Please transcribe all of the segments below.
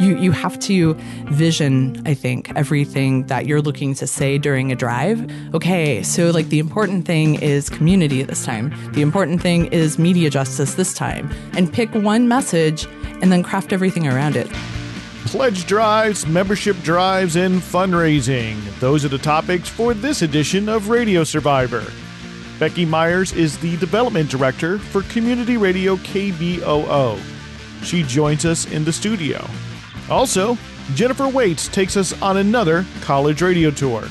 you you have to vision i think everything that you're looking to say during a drive okay so like the important thing is community this time the important thing is media justice this time and pick one message and then craft everything around it Pledge drives, membership drives, and fundraising. Those are the topics for this edition of Radio Survivor. Becky Meiers is the development director for Community Radio KBOO. She joins us in the studio. Also, Jennifer Waits takes us on another college radio tour.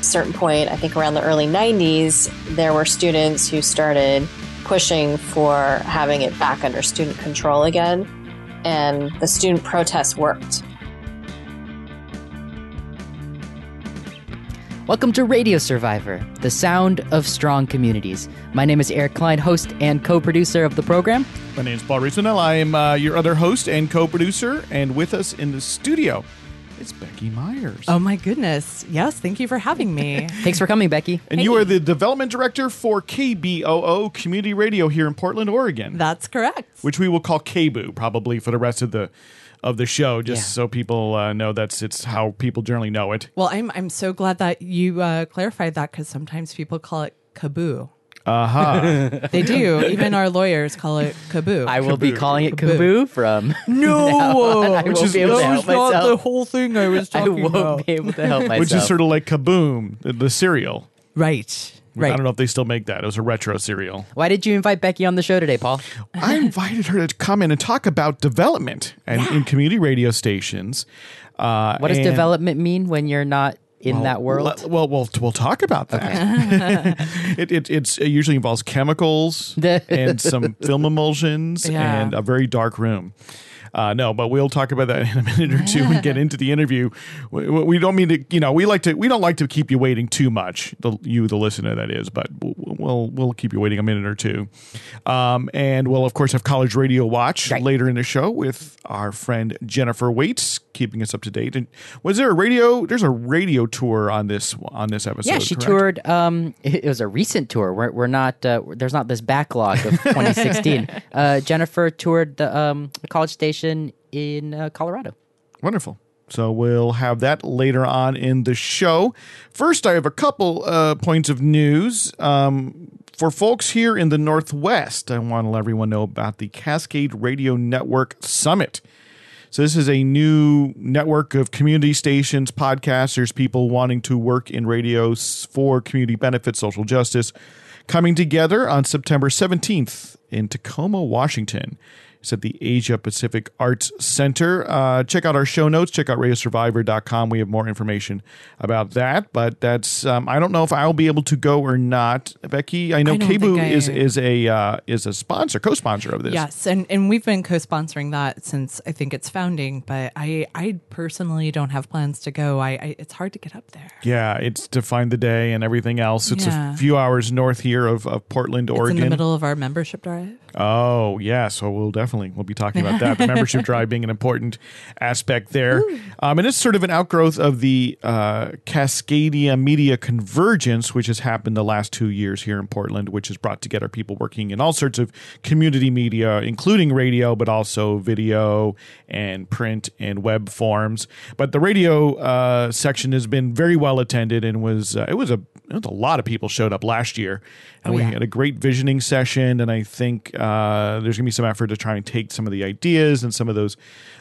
certain point, I think around the early 90s, there were students who started pushing for having it back under student control again, and the student protests worked. Welcome to Radio Survivor, the sound of strong communities. My name is Eric Klein, host and co producer of the program. My name is Paul Riismandel. I am uh, your other host and co producer, and with us in the studio it's Becky Meiers. oh my goodness yes thank you for having me Thanks for coming, Becky. and you are the development director for KBOO Community Radio here in Portland, Oregon. that's correct which we will call KBOO probably for the rest of the of the show, just Yeah. so people uh, know that's it's how people generally know it. Well, I'm I'm so glad that you uh, clarified that because sometimes people call it kaboo. Aha! They do. Even our lawyers call it kaboo. I will be calling it Kaboo. Kaboo from. no, I Which won't is- be able to that help was myself. whole thing I was I won't be able to help myself. which is sort of like Kaboom, the, the cereal. Right, I don't know if they still make that. It was a retro cereal. Why did you invite Becky on the show today, Paul? I invited her to come in and talk about development and in community radio stations. Uh, What does and- development mean when you're not in Well, that world? le- Well, we'll we'll talk about that. it, it it's it usually involves chemicals and some film emulsions Yeah. and a very dark room. Uh, no, but we'll talk about that in a minute or two and get into the interview. We, we don't mean to, you know, we like to, we don't like to keep you waiting too much. The, you, the listener, that is, but we'll we'll keep you waiting a minute or two. Um, and we'll of course have College Radio Watch Right. later in the show with our friend Jennifer Waits, keeping us up to date. And was there a radio? There's a radio tour on this on this episode. yeah, she correct? toured. Um, it was a recent tour. We're, we're not. Uh, there's not this backlog of 2016. uh, Jennifer toured the um, college station in uh, Colorado. Wonderful. So we'll have that later on in the show. First, I have a couple uh, points of news. Um, for folks here in the Northwest, I want to let everyone know about the Cascade Radio Network Summit. So, this is a new network of community stations, podcasters, people wanting to work in radio for community benefit, social justice, coming together on September 17th in Tacoma, Washington. It's at the Asia Pacific Arts Center. Uh, check out our show notes. Check out radiosurvivor.com. We have more information about that. But that's um, I don't know if I'll be able to go or not. Becky, I know I don't KBOO think I- is is a uh, is a sponsor, co-sponsor of this. Yes, and and we've been co-sponsoring that since I think its founding. But I I personally don't have plans to go. I, I it's hard to get up there. Yeah, it's to find the day and everything else. It's Yeah. a few hours north here of, of Portland, It's Oregon. in the middle of our membership drive. Oh, yeah. So we'll definitely we'll be talking about that. The membership drive being an important aspect there, um, and it's sort of an outgrowth of the uh, Cascadia Media Convergence, which has happened the last two years here in Portland, which has brought together people working in all sorts of community media, including radio, but also video and print and web forms. But the radio uh, section has been very well attended and was uh, it was a a lot of people showed up last year, and Oh, we yeah. had a great visioning session. And I think uh, there's going to be some effort to try and take some of the ideas and some of those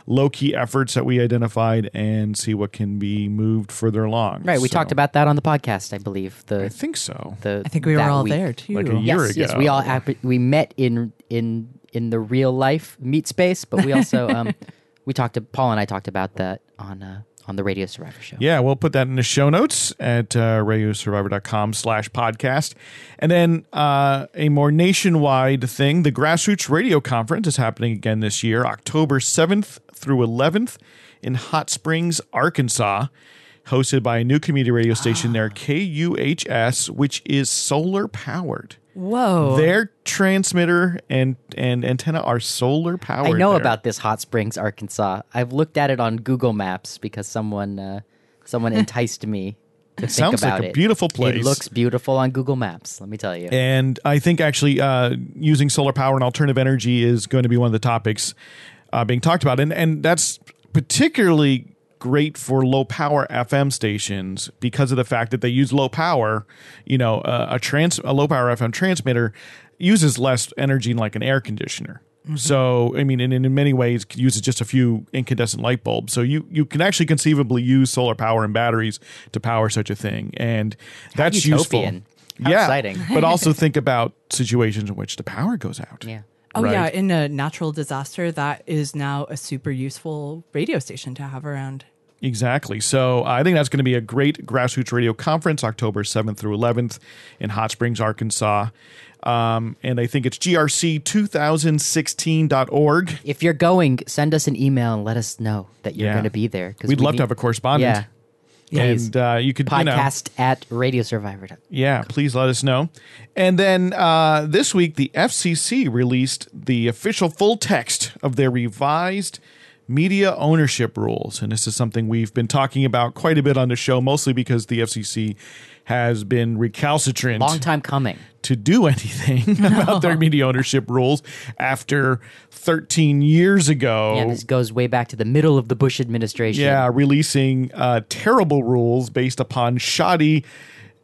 low key efforts that we identified and see what can be moved further along. Right. We So, talked about that on the podcast, I believe. The I think so. the I think we were all week. there too. Like a year Yes, yes. We all app- we met in in in the real life meet space, but we also um we talked to Paul and I talked about that on uh, on the Radio Survivor show. Yeah, we'll put that in the show notes at uh, radiosurvivor.com slash podcast. And then uh, a more nationwide thing, the Grassroots Radio Conference is happening again this year, October 7th through 11th in Hot Springs, Arkansas, hosted by a new community radio station there, KUHS, which is solar powered. Whoa. Their transmitter and, and antenna are solar powered. I know there. about this Hot Springs, Arkansas. I've looked at it on Google Maps because someone uh, someone enticed me to think sounds like a it. beautiful place. It looks beautiful on Google Maps. Let me tell you. And I think actually uh, using solar power and alternative energy is going to be one of the topics uh, being talked about. And and that's particularly great for low power FM stations because of the fact that they use low power. You know, uh, a trans a low power FM transmitter uses less energy than like an air conditioner. So, I mean, and, and in many ways, uses just a few incandescent light bulbs. So you you can actually conceivably use solar power and batteries to power such a thing, and that's utopian. useful. How yeah, exciting. but also think about situations in which the power goes out. Yeah. Oh Right. yeah, in a natural disaster, that is now a super useful radio station to have around. Exactly. So I think that's going to be a great grassroots radio conference, October 7th through 11th in Hot Springs, Arkansas. Um, and I think it's grc2016.org. If you're going, send us an email and let us know that you're Yeah. going to be there. 'cause We'd we love need- to have a correspondent. Yeah. And uh, you could, you know, Podcast at Radio Survivor. Yeah, please let us know. And then uh, this week, the FCC released the official full text of their revised media ownership rules. And this is something we've been talking about quite a bit on the show, mostly because the FCC has been recalcitrant Long time coming. to do anything about their media ownership rules after 13 years ago. Yeah, this goes way back to the middle of the Bush administration. Yeah, releasing uh, terrible rules based upon shoddy,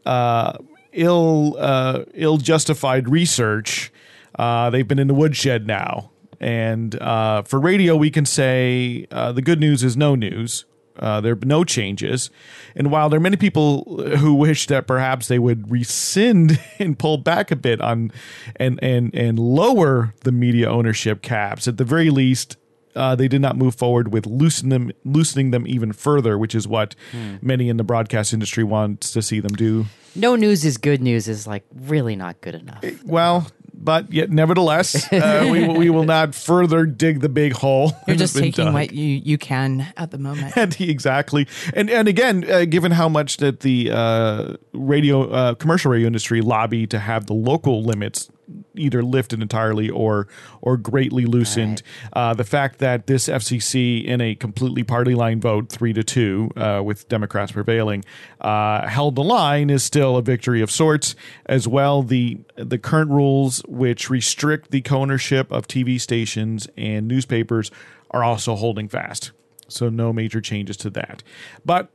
uh, ill, uh, ill justified research. Uh, they've been in the woodshed now, and uh, for radio, we can say uh, the good news is no news. Uh, there are no changes, and while there are many people who wish that perhaps they would rescind and pull back a bit on, and and and lower the media ownership caps, at the very least, uh, they did not move forward with loosen them, loosening them even further, which is what many in the broadcast industry wants to see them do. No news is good news is like really not good enough. Well, but yet, nevertheless, uh, we, we will not further dig the big hole. You're just taking dug. what you you can at the moment. And exactly, and and again, uh, given how much that the uh, radio uh, commercial radio industry lobby to have the local limits either lifted entirely or or greatly loosened, uh, the fact that this FCC in a completely party line vote three to two uh, with Democrats prevailing uh, held the line is still a victory of sorts. As well, the the current rules which restrict the co-ownership of TV stations and newspapers are also holding fast. So no major changes to that. But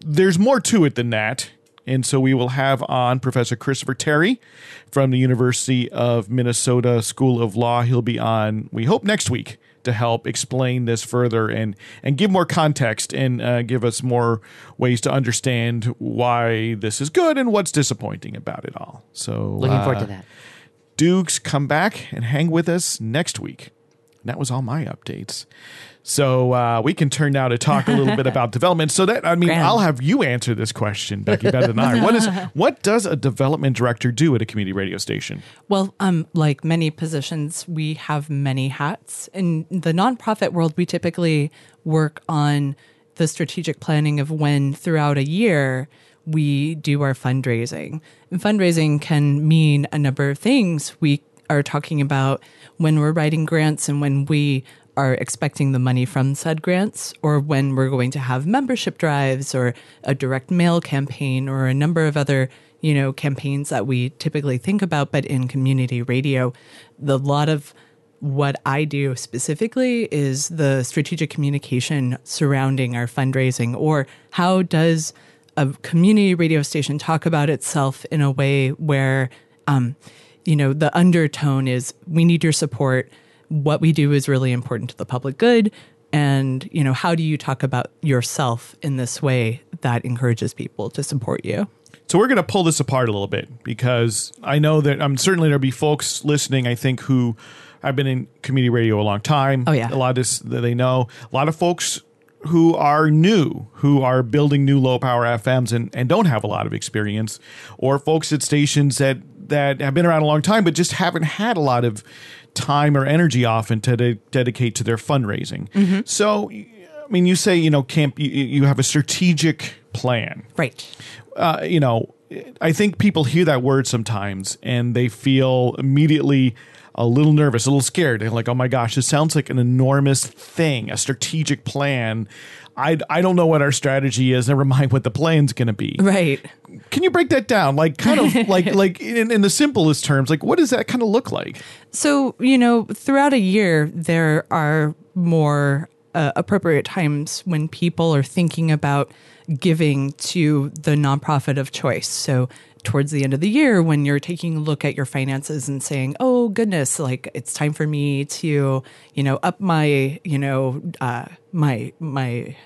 there's more to it than that. And so we will have on Professor Christopher Terry from the University of Minnesota School of Law. He'll be on, we hope, next week to help explain this further and, and give more context and uh, give us more ways to understand why this is good and what's disappointing about it all. So Looking forward uh, to that. Dukes, come back and hang with us next week. And that was all my updates. So uh, we can turn now to talk a little bit about development. So that I mean, Grand. I'll have you answer this question, Becky, better than I. What is what does a development director do at a community radio station? Well, um, like many positions, we have many hats. In the nonprofit world, we typically work on the strategic planning of when throughout a year we do our fundraising. And fundraising can mean a number of things. We are talking about when we're writing grants and when we are expecting the money from said grants, or when we're going to have membership drives or a direct mail campaign or a number of other you know campaigns that we typically think about but in community radio. The lot of what i do specifically is the strategic communication surrounding our fundraising or how does a community radio station talk about itself in a way where um, you know the undertone is we need your support what we do is really important to the public good and you know how do you talk about yourself in this way that encourages people to support you So we're going to pull this apart a little bit because I know that i'm um, certainly there'll be folks listening. I think who i've been in community radio a long time. Oh, yeah. a lot of this that they know. A lot of folks who are new, who are building new low power FMs and, and don't have a lot of experience, or folks at stations that that have been around a long time but just haven't had a lot of time or energy often to de- dedicate to their fundraising. So, I mean, you say you know camp you, you have a strategic plan. Right. Uh, you know, I think people hear that word sometimes and they feel immediately a little nervous, a little scared. They're like, oh my gosh, this sounds like an enormous thing, a strategic plan. I, I don't know what our strategy is. Never mind what the plan's going to be. right Can you break that down? Like, kind of like, like in, in the simplest terms, like, what does that kind of look like? So, you know, throughout a year, there are more uh, appropriate times when people are thinking about giving to the nonprofit of choice. So towards the end of the year when you're taking a look at your finances and saying, "Oh goodness, like it's time for me to, you know, up my, you know, uh, my my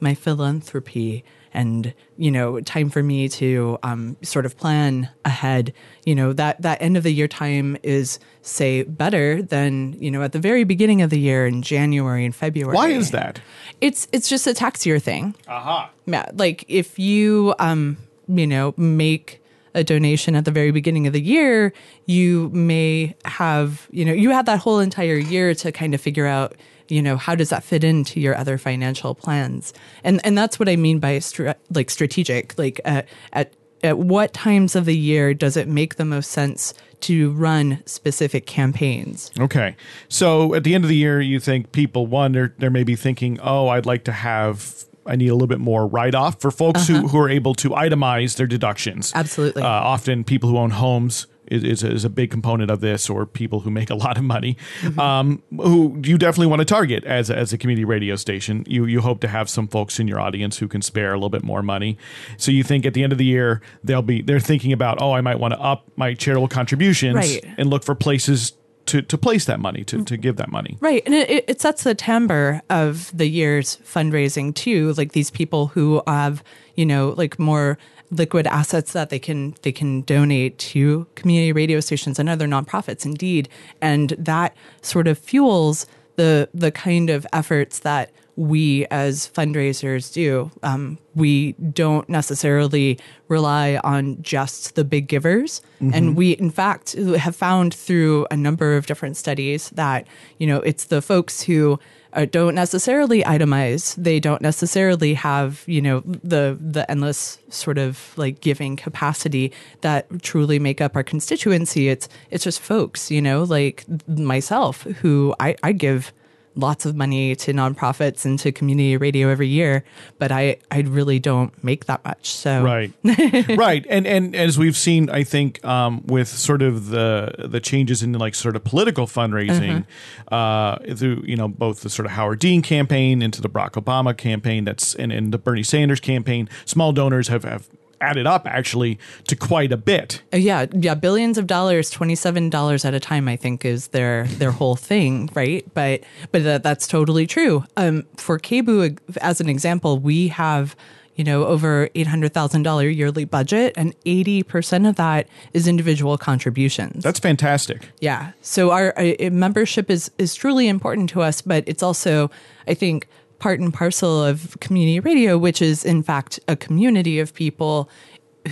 my philanthropy and you know time for me to um, sort of plan ahead you know that that end of the year time is say better than you know at the very beginning of the year in january and february Why is that? it's it's just a tax year thing Aha. yeah, like if you um you know make a donation at the very beginning of the year, you may have you know you have that whole entire year to kind of figure out you know how does that fit into your other financial plans, and and that's what I mean by stra- like strategic. Like uh, at at what times of the year does it make the most sense to run specific campaigns? Okay. So at the end of the year, you think people, one, they're, they're maybe thinking, oh, I'd like to have, I need a little bit more write off for folks who, who are able to itemize their deductions. Absolutely. Uh, often people who own homes is, is, is a big component of this, or people who make a lot of money, um, who you definitely want to target as a, as a community radio station. You you hope to have some folks in your audience who can spare a little bit more money. So you think at the end of the year they'll be they're thinking about oh I might want to up my charitable contributions Right. and look for places to, to place that money to, to mm-hmm. give that money. Right. And it, it- it sets the timbre of the year's fundraising too. Like these people who have, you know, like more liquid assets that they can they can donate to community radio stations and other nonprofits indeed. And that sort of fuels the the kind of efforts that we as fundraisers do. Um, we don't necessarily rely on just the big givers. And we, in fact, have found through a number of different studies that, you know, it's the folks who uh, don't necessarily itemize. They don't necessarily have, you know, the the endless sort of like giving capacity that truly make up our constituency. It's it's just folks, you know, like myself who I, I give lots of money to nonprofits and to community radio every year, but I, I really don't make that much. So. Right, right, and and as we've seen, I think um, with sort of the the changes in like sort of political fundraising, uh, through you know both the sort of Howard Dean campaign into the Barack Obama campaign, that's and, and the Bernie Sanders campaign, small donors have have added up actually to quite a bit. Yeah, yeah, billions of dollars, twenty seven dollars at a time. I think is their their whole thing, right? But but that, that's totally true. Um, for KBOO, as an example, we have you know over eight hundred thousand dollar yearly budget, and eighty percent of that is individual contributions. That's fantastic. Yeah. So our uh, membership is is truly important to us, but it's also, I think, part and parcel of community radio, which is in fact a community of people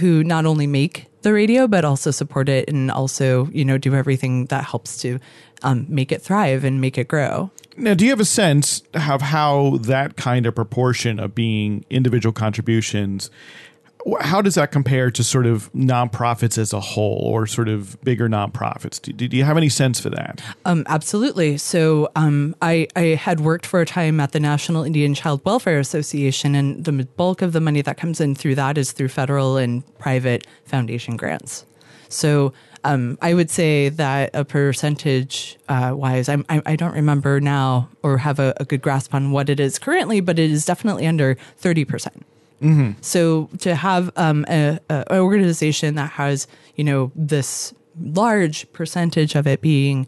who not only make the radio but also support it and also you know do everything that helps to um, make it thrive and make it grow. Now, do you have a sense of how that kind of proportion of being individual contributions? How does that compare to sort of nonprofits as a whole, or sort of bigger nonprofits? Do, do you have any sense for that? Um, absolutely. So um, I, I had worked for a time at the National Indian Child Welfare Association, and the bulk of the money that comes in through that is through federal and private foundation grants. So um, I would say that a percentage uh, wise, I'm, I, I don't remember now or have a, a good grasp on what it is currently, but it is definitely under 30%. So to have um, a, a an organization that has you know this large percentage of it being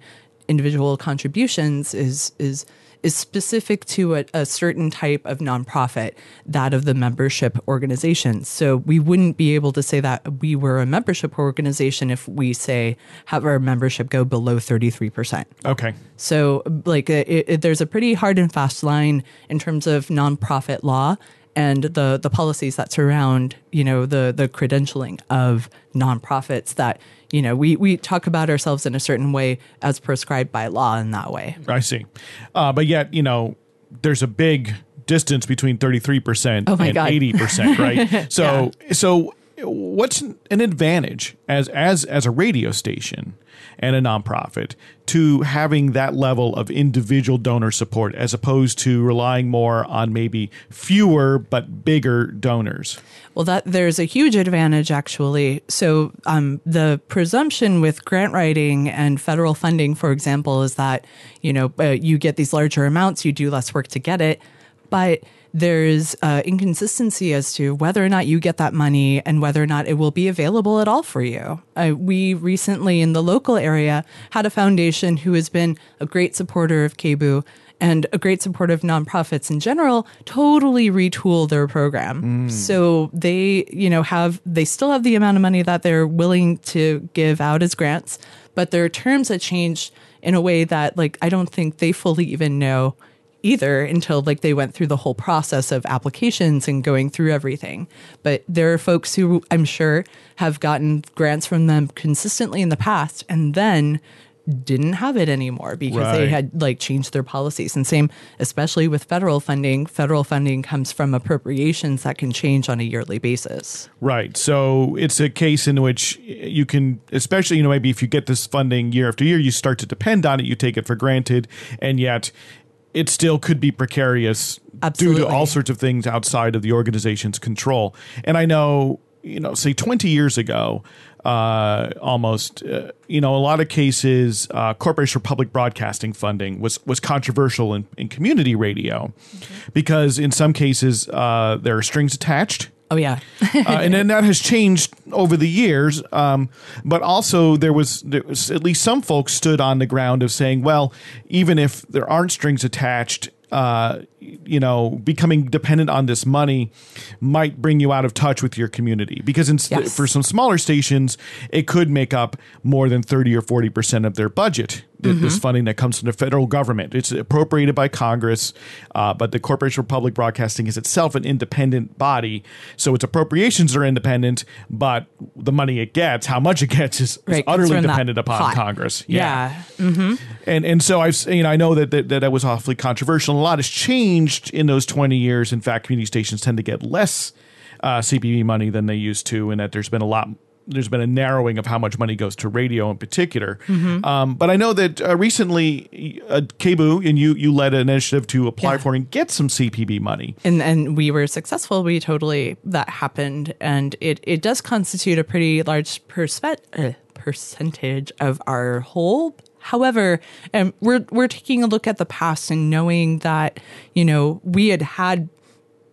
individual contributions is is is specific to a, a certain type of nonprofit, that of the membership organization. So we wouldn't be able to say that we were a membership organization if we say have our membership go below thirty three percent. Okay. So, like, it, it, there's a pretty hard and fast line in terms of nonprofit law and the the policies that surround, you know, the the credentialing of nonprofits. That you know, we we talk about ourselves in a certain way as prescribed by law in that way. I see. Uh, but yet, you know, there's a big distance between 33% Oh and God. 80%, right? So, so what's an advantage as as as a radio station and a nonprofit to having that level of individual donor support as opposed to relying more on maybe fewer but bigger donors? Well, that there's a huge advantage actually. So, um, the presumption with grant writing and federal funding, for example, is that you know uh, you get these larger amounts, you do less work to get it, but there's uh, inconsistency as to whether or not you get that money and whether or not it will be available at all for you. Uh, we recently, in the local area, had a foundation who has been a great supporter of KBOO and a great supporter of nonprofits in general totally retool their program. So they, you know, have they still have the amount of money that they're willing to give out as grants, but their terms have changed in a way that like I don't think they fully even know either until like they went through the whole process of applications and going through everything. But there are folks who I'm sure have gotten grants from them consistently in the past and then didn't have it anymore because they had like changed their policies. And same, especially with federal funding, federal funding comes from appropriations that can change on a yearly basis. Right. So it's a case in which you can, especially, you know, maybe if you get this funding year after year, you start to depend on it, you take it for granted, and yet it still could be precarious due to all sorts of things outside of the organization's control. And I know, you know, say 20 years ago, uh, almost, uh, you know, a lot of cases, uh, Corporation for Public Broadcasting funding was was controversial in, in community radio because in some cases uh, there are strings attached Oh yeah. uh, and then that has changed over the years. Um, but also, there was, there was at least some folks stood on the ground of saying, well, even if there aren't strings attached, uh, you know, becoming dependent on this money might bring you out of touch with your community because in, Yes. for some smaller stations, it could make up more than 30 or 40% of their budget. th- This funding that comes from the federal government. It's appropriated by Congress, uh, but the Corporation for Public Broadcasting is itself an independent body. So its appropriations are independent, but the money it gets, how much it gets, is, is Right, comes utterly dependent upon pot. Congress. Yeah. And and so I've you know I know that that, that that was awfully controversial. A lot has changed in those twenty years. In fact, community stations tend to get less uh, CPB money than they used to, and that there's been a lot. There's been a narrowing of how much money goes to radio in particular. Um, but I know that uh, recently, uh, KBOO and you you led an initiative to apply Yeah. for and get some CPB money. and and we were successful. We totally that happened, and it it does constitute a pretty large perspe- uh, percentage of our whole. However, um, we're we're taking a look at the past and knowing that you know we had had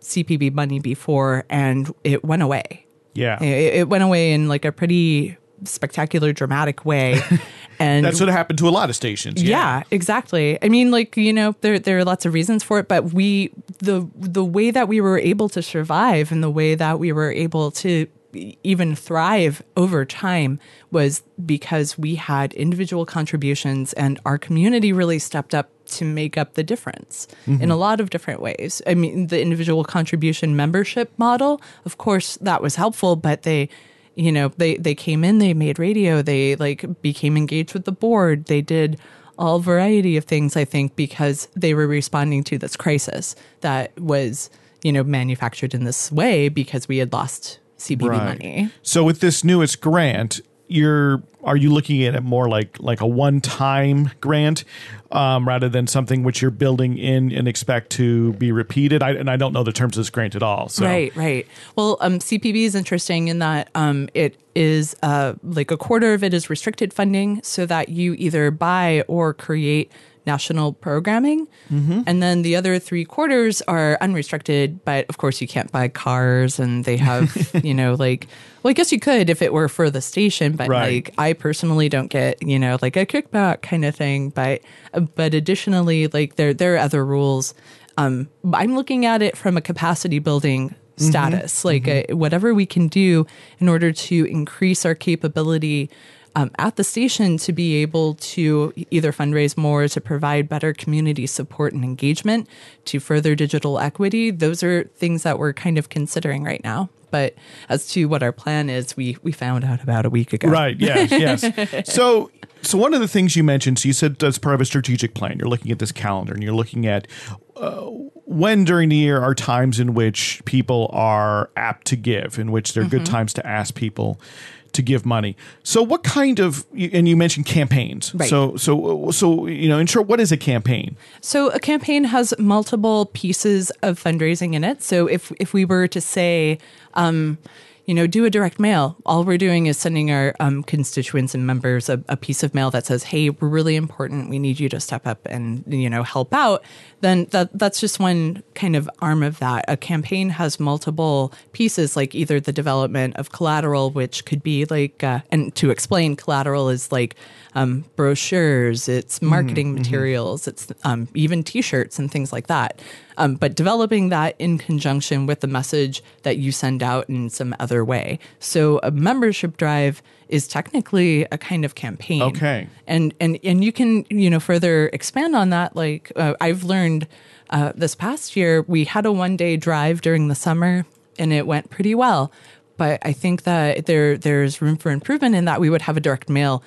CPB money before, and it went away. Yeah, It, it went away in like a pretty spectacular, dramatic way, and that's what happened to a lot of stations. yeah. exactly. I mean, like you know, there there are lots of reasons for it, but we the the way that we were able to survive and the way that we were able to even thrive over time was because we had individual contributions and our community really stepped up to make up the difference in mm-hmm. a lot of different ways. I mean, the individual contribution membership model, of course, that was helpful, but they you know they they came in they made radio they like became engaged with the board they did all variety of things i think because they were responding to this crisis that was you know manufactured in this way because we had lost CPB money So with this newest grant, you're are you looking at it more like like a one time grant um, rather than something which you're building in and expect to be repeated? I, and I don't know the terms of this grant at all. So Right, right. Well, um, CPB is interesting in that um, it is uh, like a quarter of it is restricted funding, so that you either buy or create national programming, and then the other three quarters are unrestricted. But of course, you can't buy cars, and they have you know like well, I guess you could if it were for the station, but Right. like I personally don't get you know like a kickback kind of thing. But but additionally, like there there are other rules. Um, I'm looking at it from a capacity building status, like uh, whatever we can do in order to increase our capability um, at the station to be able to either fundraise more, to provide better community support and engagement, to further digital equity. Those are things that we're kind of considering right now. But as to what our plan is, we we found out about a week ago. Right. Yes. Yes. so, so one of the things you mentioned, so you said as part of a strategic plan, you're looking at this calendar and you're looking at uh, when during the year are times in which people are apt to give, in which they're good times to ask people to give money. So, what kind of and you mentioned campaigns. Right. So, so, so you know, in short, what is a campaign? So a campaign has multiple pieces of fundraising in it. So if if we were to say, um, you know, do a direct mail, all we're doing is sending our um, constituents and members a, a piece of mail that says, "Hey, we're really important. We need you to step up and you know help out." Then that that's just one kind of arm of that. A campaign has multiple pieces, like either the development of collateral, which could be like, uh, and to explain, collateral is like um, brochures, it's marketing materials, it's um, even T-shirts and things like that. Um, but developing that in conjunction with the message that you send out in some other way. So a membership drive is technically a kind of campaign. Okay. And and and you can you know further expand on that. Like uh, I've learned uh, this past year, we had a one day drive during the summer, and it went pretty well. But I think that there there's room for improvement in that we would have a direct mail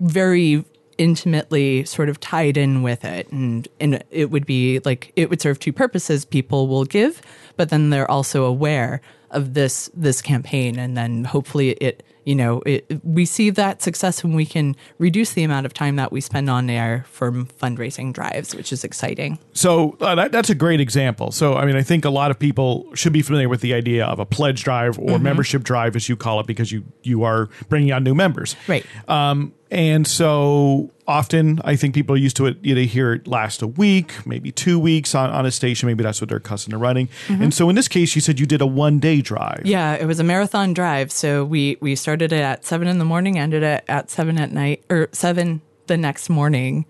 very intimately sort of tied in with it and and it would be like it would serve two purposes people will give but then they're also aware of this this campaign and then hopefully it you know it, we see that success when we can reduce the amount of time that we spend on air for fundraising drives which is exciting So uh, that, that's a great example. So I mean, I think a lot of people should be familiar with the idea of a pledge drive or Mm-hmm. membership drive, as you call it, because you you are bringing on new members. Right. Um, and so often, I think people are used to it. You know, they hear it last a week, maybe two weeks on, on a station. Maybe that's what they're accustomed to running. And so in this case, you said you did a one day drive. Mm-hmm. Yeah, it was a marathon drive. So we we started it at seven in the morning, ended it at seven at night or seven the next morning,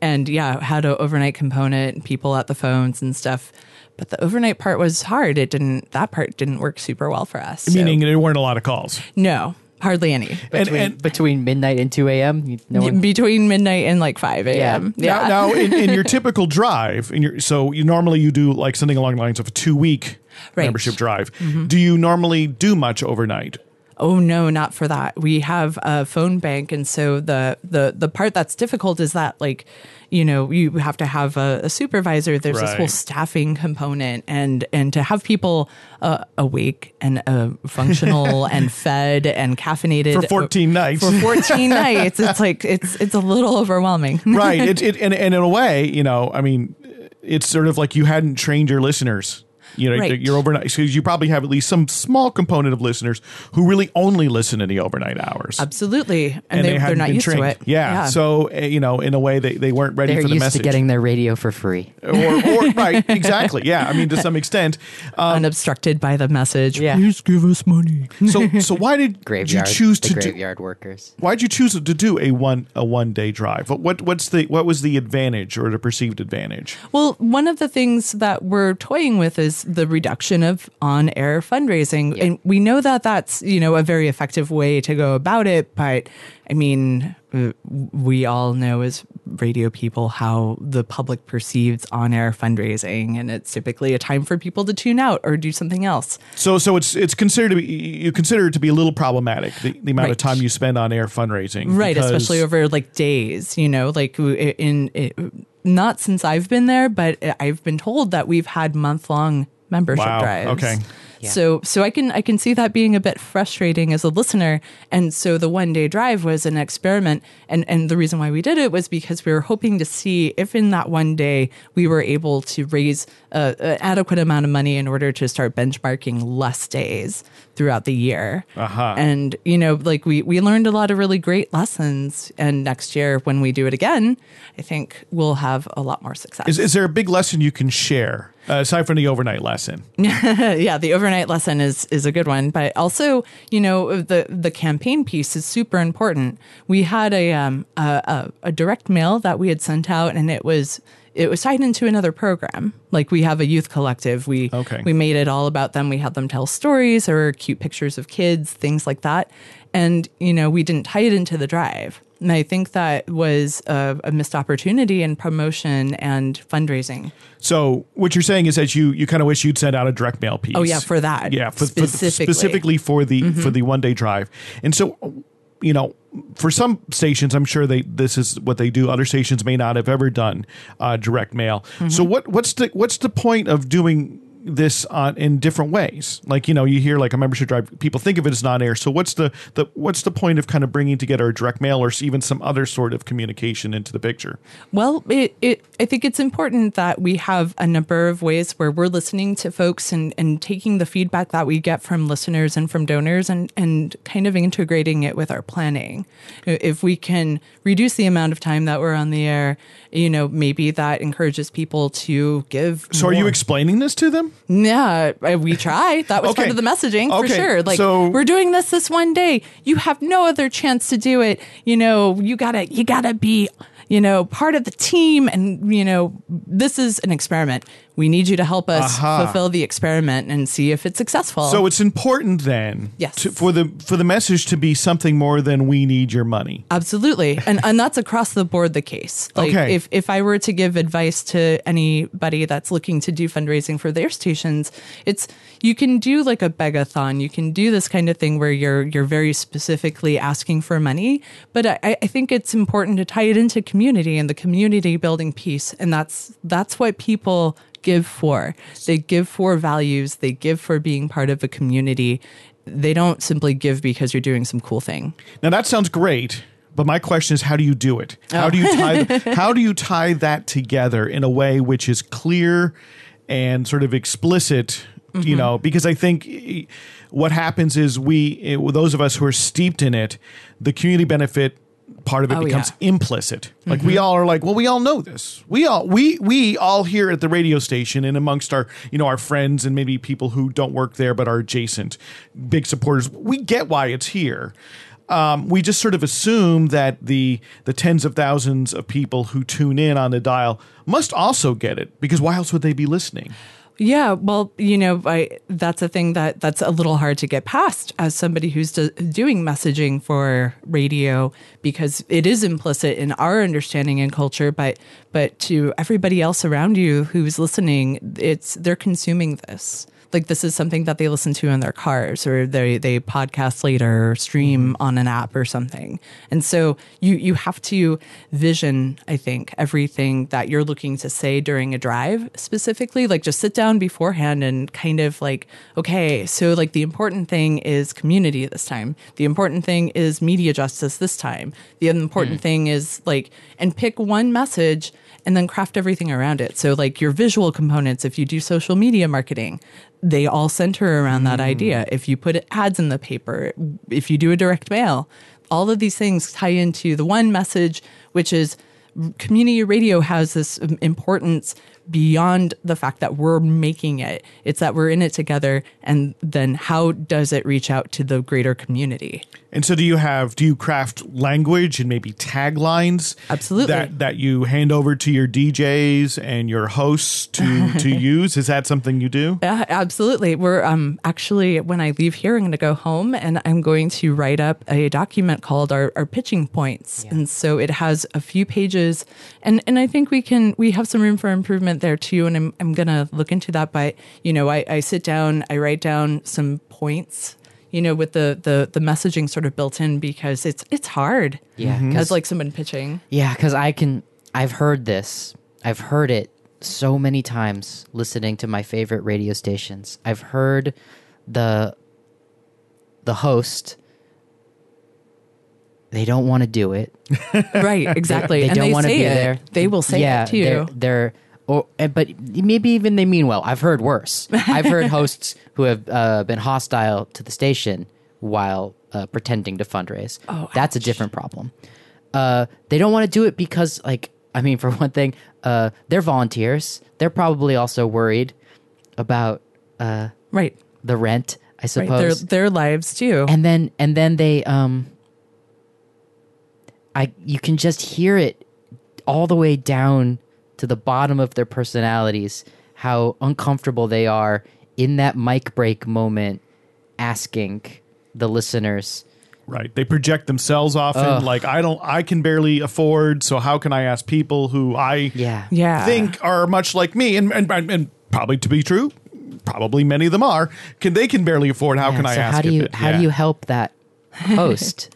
and yeah, had an overnight component, and people at the phones and stuff. But the overnight part was hard. It didn't. That part didn't work super well for us. so- Meaning there weren't a lot of calls. no, hardly any. Between, and between midnight and 2 a.m., no one. Between midnight and like five a.m. now, Yeah. now in, in your typical drive, in your so you normally you do like something along the lines of a two week Right. membership drive. Mm-hmm. Do you normally do much overnight? Oh no, not for that. We have a phone bank, and so the the the part that's difficult is that like, you know, you have to have a, a supervisor. There's this whole staffing component, and and to have people uh, awake and uh, functional and fed and caffeinated For 14 nights. For fourteen nights, it's like it's it's a little overwhelming. right. It, it and, and in a way, you know, I mean, it's sort of like you hadn't trained your listeners. You know, Right. you're overnight because you probably have at least some small component of listeners who really only listen in the overnight hours. Absolutely, and, they, they are hadn't used trained. to it. Yeah. So uh, you know, in a way, they, they weren't ready They're for the used message. to getting their radio for free. or, or right, exactly. Yeah. I mean, to some extent. Um, unobstructed by the message. Yeah. Please give us money. so so why did Graveyard. you choose the to do? graveyard workers. Why did you choose to do a one a one day drive? What, what what's the what was the advantage or the perceived advantage? Well, one of the things that we're toying with is the reduction of on air fundraising. And we know that that's, you know, a very effective way to go about it. But I mean, uh, we all know as radio people how the public perceives on air fundraising. And it's typically a time for people to tune out or do something else. So so it's it's considered to be you consider it to be a little problematic the, the amount of time you spend on air fundraising. Right. because- Especially over like days, you know, like in, in not since I've been there, but I've been told that we've had month long membership Wow, drives. okay. Yeah. So so I can I can see that being a bit frustrating as a listener. And so the one day drive was an experiment. And and the reason why we did it was because we were hoping to see if in that one day we were able to raise a, an adequate amount of money in order to start benchmarking less days throughout the year. Uh-huh. And you know, like we we learned a lot of really great lessons. And next year when we do it again, I think we'll have a lot more success. Is, is there a big lesson you can share uh, aside from the overnight lesson? yeah, the overnight lesson is is a good one, but also, you know, the the campaign piece is super important. We had a um a, a, a direct mail that we had sent out, and it was it was tied into another program. Like we have a youth collective. We Okay. we made it all about them. We had them tell stories or cute pictures of kids, things like that. And you know, we didn't tie it into the drive. And I think that was a, a missed opportunity in promotion and fundraising. So what you're saying is that you you kind of wish you'd sent out a direct mail piece. Oh, yeah, for that. Yeah, for, for- Specifically. Mm-hmm. specifically for the for the one day drive. And so you know, for some stations, I'm sure they this is what they do. Other stations may not have ever done uh, direct mail. So what what's the what's the point of doing this on in different ways? Like you know, you hear like a membership drive, people think of it as non-air. So what's the the what's the point of kind of bringing together a direct mail or even some other sort of communication into the picture? Well, it, it I think it's important that we have a number of ways where we're listening to folks and, and taking the feedback that we get from listeners and from donors and, and kind of integrating it with our planning. If we can reduce the amount of time that we're on the air, you know, maybe that encourages people to give. So are you explaining this to them? Yeah, we try. That was part of the messaging for Okay, sure. Like so- we're doing this this one day. You have no other chance to do it. You know, you gotta you gotta be you know part of the team, and you know this is an experiment. We need you to help us Aha. fulfill the experiment and see if it's successful. So it's important then, Yes. to, for the for the message to be something more than we need your money. Absolutely. And and that's across the board the case. Like Okay. if if I were to give advice to anybody that's looking to do fundraising for their stations, it's you can do like a begathon. You can do this kind of thing where you're you're very specifically asking for money. But I, I think it's important to tie it into community and the community building piece. And that's that's what people give for. They give for values, they give for being part of a community. They don't simply give because you're doing some cool thing. Now that sounds great, but my question is, how do you do it? How do you tie how do you tie that together in a way which is clear and sort of explicit? Mm-hmm. You know, because I think what happens is we, eh, those of us who are steeped in it, the community benefit part of it Oh, becomes yeah. Mm-hmm. implicit. Like we all are like, well, we all know this. We all we we all here at the radio station and amongst our you know our friends and maybe people who don't work there but are adjacent, big supporters. We get why it's here. Um, we just sort of assume that the the tens of thousands of people who tune in on the dial must also get it because why else would they be listening? Yeah, well, you know, I, that's a thing that that's a little hard to get past as somebody who's do, doing messaging for radio because it is implicit in our understanding and culture, but but to everybody else around you who's listening, it's they're consuming this. Like this is something that they listen to in their cars or they they podcast later or stream mm-hmm. on an app or something. And so you you have to vision, I think, everything that you're looking to say during a drive specifically. Like just sit down beforehand and kind of like, okay, so like the important thing is community this time. The important thing is media justice this time. The important mm. thing is like and pick one message and then craft everything around it. So, like your visual components, if you do social media marketing, they all center around that mm. idea. If you put ads in the paper, if you do a direct mail, all of these things tie into the one message, which is community radio has this importance beyond the fact that we're making it. It's that we're in it together. And then how does it reach out to the greater community? And so, do you have do you craft language and maybe taglines? Absolutely. That that you hand over to your DJs and your hosts to to use. Is that something you do? Yeah, absolutely. We're um actually when I leave here, I'm going to go home and I'm going to write up a document called our, our pitching points, and so it has a few pages, and and I think we can we have some room for improvement there too, and I'm I'm going to look into that. But you know, I I sit down, I write down some points. You know, with the, the the messaging sort of built in because it's it's hard. Yeah, Mhm. 'cause- as like someone pitching. Yeah, because I can. I've heard this. I've heard it so many times listening to my favorite radio stations. I've heard the the host. They don't want to do it. Right, exactly. They and don't want to be it. there. They will say yeah, it too. They're, they're or but maybe even they mean well. I've heard worse. I've heard hosts who have uh, been hostile to the station while uh, pretending to fundraise. Oh, that's a different problem. Uh, they don't want to do it because, like, I mean, for one thing, uh, they're volunteers. They're probably also worried about uh, right. the rent. I Right. suppose Their their lives too. and then and then they um i you can just hear it all the way down to the bottom of their personalities how uncomfortable they are in that mic break moment asking the listeners Right. They project themselves often. Like I don't. I can barely afford. So how can I ask people who I yeah yeah. think are much like me and and, and, and probably to be true, probably many of them are. Can they can barely afford? How Yeah, can I so ask? how do if you it- how yeah. do you help that host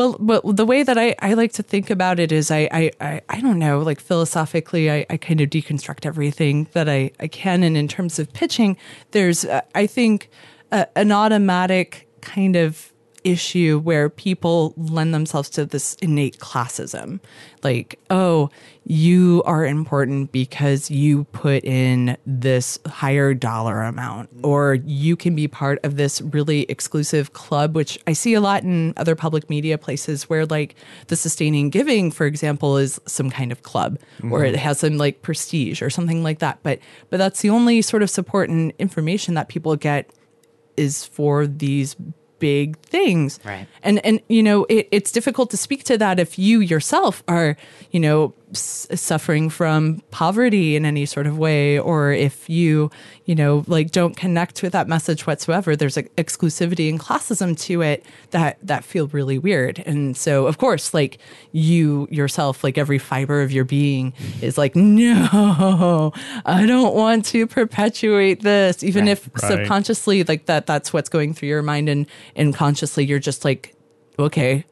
Well, but the way that I, I like to think about it is I, I, I, I don't know, like philosophically, I, I kind of deconstruct everything that I, I can. And in terms of pitching, there's, uh, I think, uh, an automatic kind of issue where people lend themselves to this innate classism. Like, oh, you are important because you put in this higher dollar amount, or you can be part of this really exclusive club, which I see a lot in other public media places where, like, the sustaining giving, for example, is some kind of club or it mm-hmm. has some like prestige or something like that. But, but that's the only sort of support and information that people get is for these big things. Right. And and you know, it, it's difficult to speak to that if you yourself are, you know, s- suffering from poverty in any sort of way or if you, you know, like don't connect with that message whatsoever. There's like exclusivity and classism to it that that feel really weird. And so, of course, like you yourself, like every fiber of your being is like, "No, I don't want to perpetuate this." Even if Right. subconsciously like that that's what's going through your mind and and consciously you're just like okay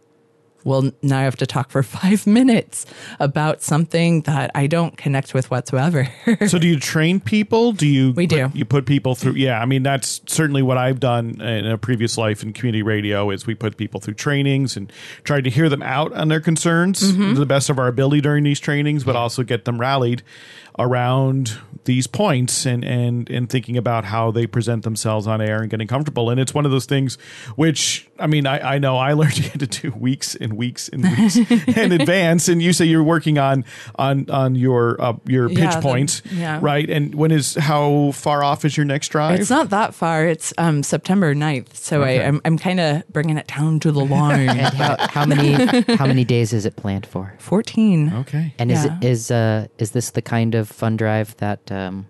well now i have to talk for five minutes about something that i don't connect with whatsoever so do you train people do you We put- do. you put people through yeah i mean that's certainly what i've done in a previous life in community radio is we put people through trainings and tried to hear them out on their concerns Mm-hmm. to the best of our ability during these trainings but also get them rallied around these points and and and thinking about how they present themselves on air and getting comfortable and it's one of those things which i mean i, I know i learned to do weeks and weeks and weeks in advance and you say you're working on on on your uh, your pitch Yeah, the- points yeah. right and when is how far off is your next drive it's not that far it's um september 9th so Okay. I, i'm, I'm kind of bringing it down to the line And how, how many how many days is it planned for? 14 okay And is Yeah. it is uh is this the kind of fund drive that um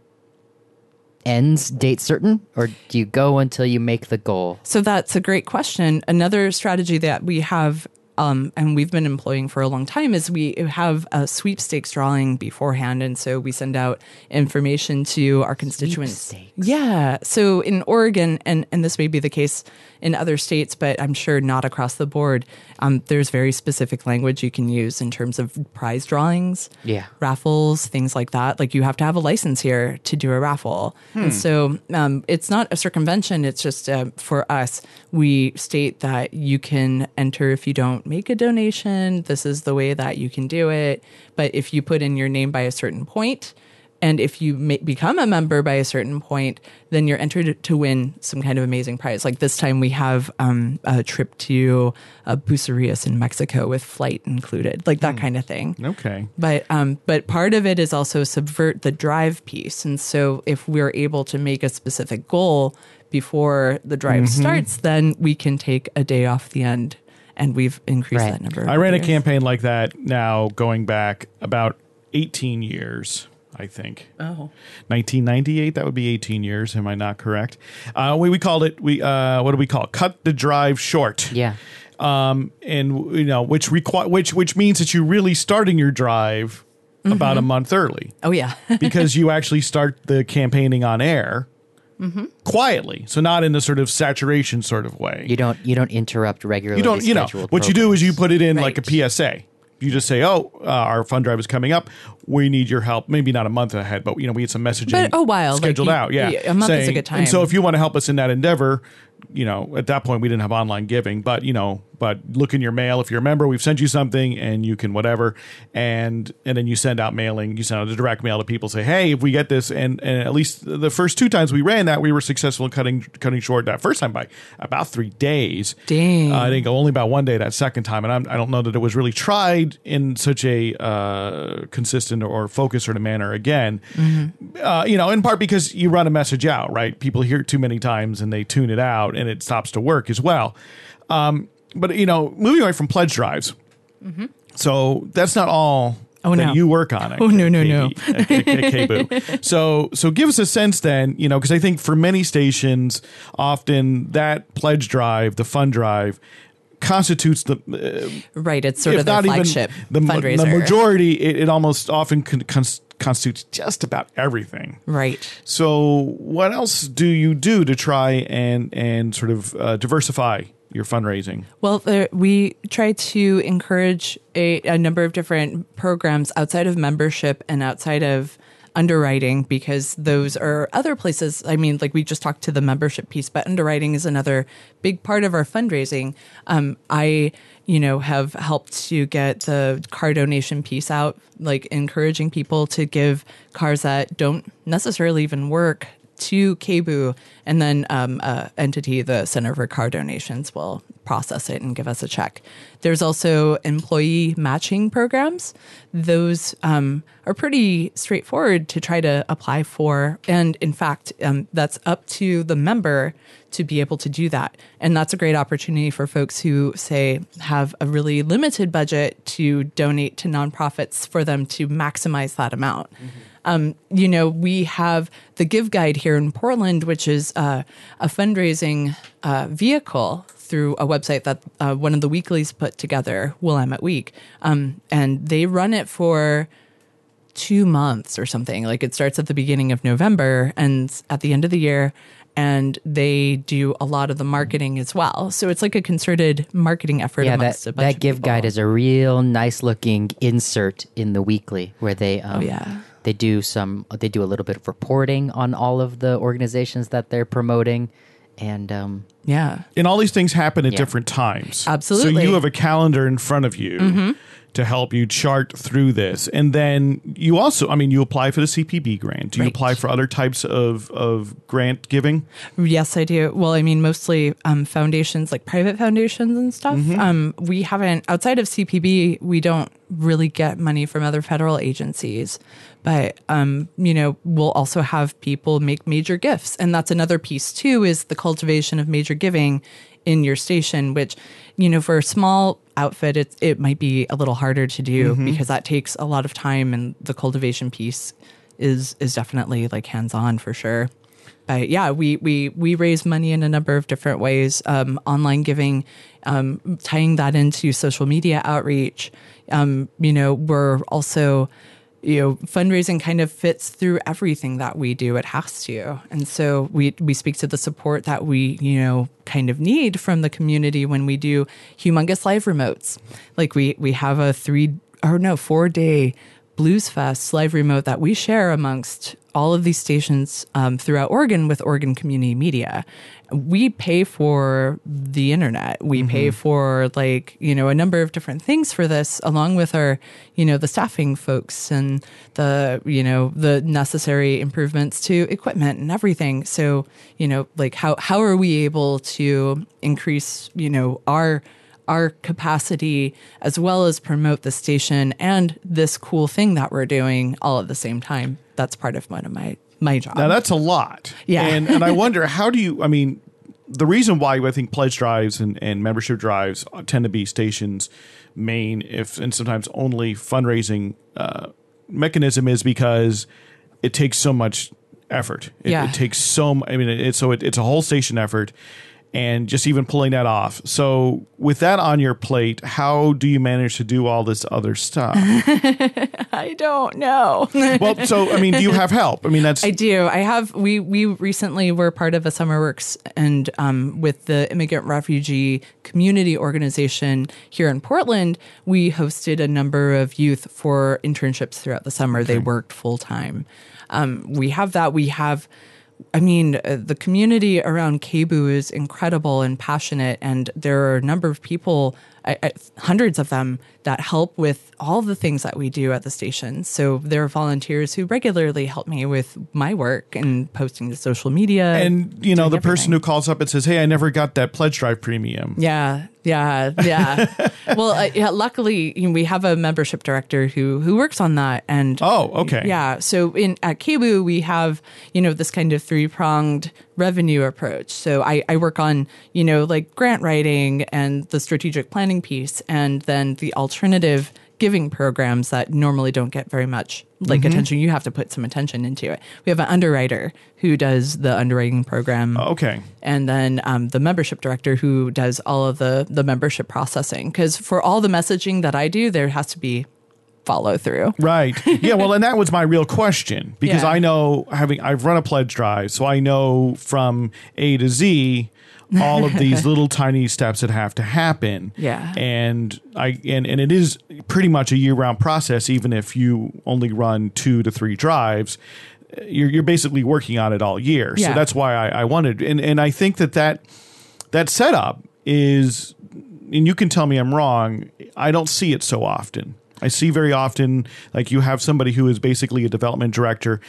ends date certain, or do you go until you make the goal? So that's a great question. Another strategy that we have, um, and we've been employing for a long time, is we have a sweepstakes drawing beforehand, and so we send out information to our constituents. Yeah. So in Oregon, and and this may be the case in other states, but I'm sure not across the board. Um, there's very specific language you can use in terms of prize drawings Yeah. raffles, things like that. Like you have to have a license here to do a raffle. And so um, it's not a circumvention. It's just uh, for us, we state that you can enter if you don't make a donation. This is the way that you can do it. But if you put in your name by a certain point, and if you ma- become a member by a certain point, then you're entered to win some kind of amazing prize. Like this time, we have um, a trip to uh, Bucerias in Mexico with flight included, like that kind of thing. okay But um, but part of it is also subvert the drive piece, and so if we're able to make a specific goal before the drive Mm-hmm. starts, then we can take a day off the end, and we've increased Right. that number. i ran a campaign like that now going back about 18 years I think. Oh, 1998. That would be 18 years. Am I not correct? Uh, we we called it. We uh, what do we call it? Cut the drive short. Yeah. Um, and you know which require which which means that you're really starting your drive about a month early oh yeah. because you actually start the campaigning on air quietly, so not in a sort of saturation sort of way. You don't you don't interrupt regularly. you don't you know what you do is you put it in like a PSA. You just say, "Oh, uh, our fund drive is coming up. We need your help." Maybe not a month ahead, but you know, we had some messaging But a while, like, scheduled you- out. Yeah, yeah, a month is a good time. And so, if you want to help us in that endeavor, you know, at that point we didn't have online giving, but you know, but look in your mail if you're a member. We've sent you something, and you can whatever, and and then you send out mailing. You send out a direct mail to people. Say, hey, if we get this, and and at least the first two times we ran that, we were successful in cutting cutting short that first time by about three days. Dang. Uh, I didn't go only about one day that second time, and I'm, I don't know that it was really tried in such a uh, consistent or focused sort of manner again. Uh, you know, in part because you run a message out, right? People hear it too many times and they tune it out, and it stops to work as well. Um, but you know, moving away from pledge drives, so that's not all. Oh, that no. you work on it. Oh, no, no, no. So, so give us a sense then, you know, because I think for many stations, often that pledge drive, the fund drive, constitutes the uh, right. It's sort of not flagship the, fundraiser. the majority. It, it almost often con- cons- constitutes just about everything. right. So, what else do you do to try and and sort of uh, diversify your fundraising? Well, there, we try to encourage a, a number of different programs outside of membership and outside of underwriting because those are other places. I mean, like we just talked to the membership piece, but underwriting is another big part of our fundraising. Um, I, you know, have helped to get the car donation piece out, like encouraging people to give cars that don't necessarily even work to KBOO, and then um, a entity, the Center for Car Donations, will process it and give us a check. There's also employee matching programs. Those um, are pretty straightforward to try to apply for, and in fact, um, that's up to the member to be able to do that. And that's a great opportunity for folks who say have a really limited budget to donate to nonprofits for them to maximize that amount. Mm-hmm. Um, you know, we have the Give Guide here in Portland, which is uh, a fundraising uh, vehicle through a website that uh, one of the weeklies put together, Willamette Week, um, and they run it for two months or something. Like it starts at the beginning of November and at the end of the year. And they do a lot of the marketing as well. So it's like a concerted marketing effort. Yeah, amongst that, a bunch that give people. guide is a real nice looking insert in the weekly where they um, Oh, yeah. They do some they do a little bit of reporting on all of the organizations that they're promoting and um, Yeah. And all these things happen at Yeah. different times. Absolutely. So you have a calendar in front of you Mm-hmm. To help you chart through this. And then you also, I mean, you apply for the CPB grant. Do you Right. apply for other types of, of grant giving? Yes, I do. Well, I mean, mostly um, foundations, like private foundations and stuff. Um, we haven't, outside of CPB, we don't really get money from other federal agencies. But, um, you know, we'll also have people make major gifts. And that's another piece, too, is the cultivation of major giving in your station, which, you know, for a small outfit, it, it might be a little harder to do because that takes a lot of time and the cultivation piece is is definitely like hands on for sure but yeah, we we we raise money in a number of different ways. Um, online giving, um, tying that into social media outreach. Um, you know, we're also, you know, fundraising kind of fits through everything that we do. It has to, and so we we speak to the support that we you know kind of need from the community when we do humongous live remotes. Like we we have a three or no four day Blues Fest live remote that we share amongst all of these stations um, throughout Oregon with Oregon Community Media. We pay for the internet. We pay for like, you know, a number of different things for this, along with our, you know, the staffing folks and the, you know, the necessary improvements to equipment and everything. So, you know, like how, how are we able to increase, you know, our our capacity as well as promote the station and this cool thing that we're doing all at the same time. That's part of one of my my job. Now that's a lot. Yeah. And and I wonder how do you I mean the reason why I think pledge drives and, and membership drives tend to be stations main if and sometimes only fundraising uh, mechanism is because it takes so much effort. It, Yeah. it takes so I mean it's so it, it's a whole station effort and just even pulling that off. So with that on your plate, how do you manage to do all this other stuff? I don't know. well, so I mean, do you have help? I mean, that's I do. I have. We we recently were part of a summer works and um, with the immigrant refugee community organization here in Portland, we hosted a number of youth for internships throughout the summer. They worked full time. Um, we have that. We have. I mean, uh, the community around KBOO is incredible and passionate, and there are a number of people, I, I, hundreds of them, that help with all the things that we do at the station. So there are volunteers who regularly help me with my work and posting to social media. and you know the person who calls up and says, "Hey, I never got that pledge drive premium." Yeah, yeah, yeah. well, uh, yeah, luckily you know, we have a membership director who who works on that, and Oh, okay. yeah. So in at KBOO we have you know this kind of three pronged revenue approach. So I I work on you know like grant writing and the strategic planning piece, and then the alternative giving programs that normally don't get very much like attention you have to put some attention into it we have an underwriter who does the underwriting program Okay. and then um, the membership director who does all of the the membership processing because for all the messaging that i do there has to be follow through Right. Yeah. Well, and that was my real question because Yeah. I know having I've run a pledge drive, so I know from A to Z all of these little tiny steps that have to happen. Yeah. And I and, and it is pretty much a year round process, even if you only run two to three drives. You're you're basically working on it all year. So that's why I, I wanted and, and I think that, that that setup is and you can tell me I'm wrong, I don't see it so often. I see very often like you have somebody who is basically a development director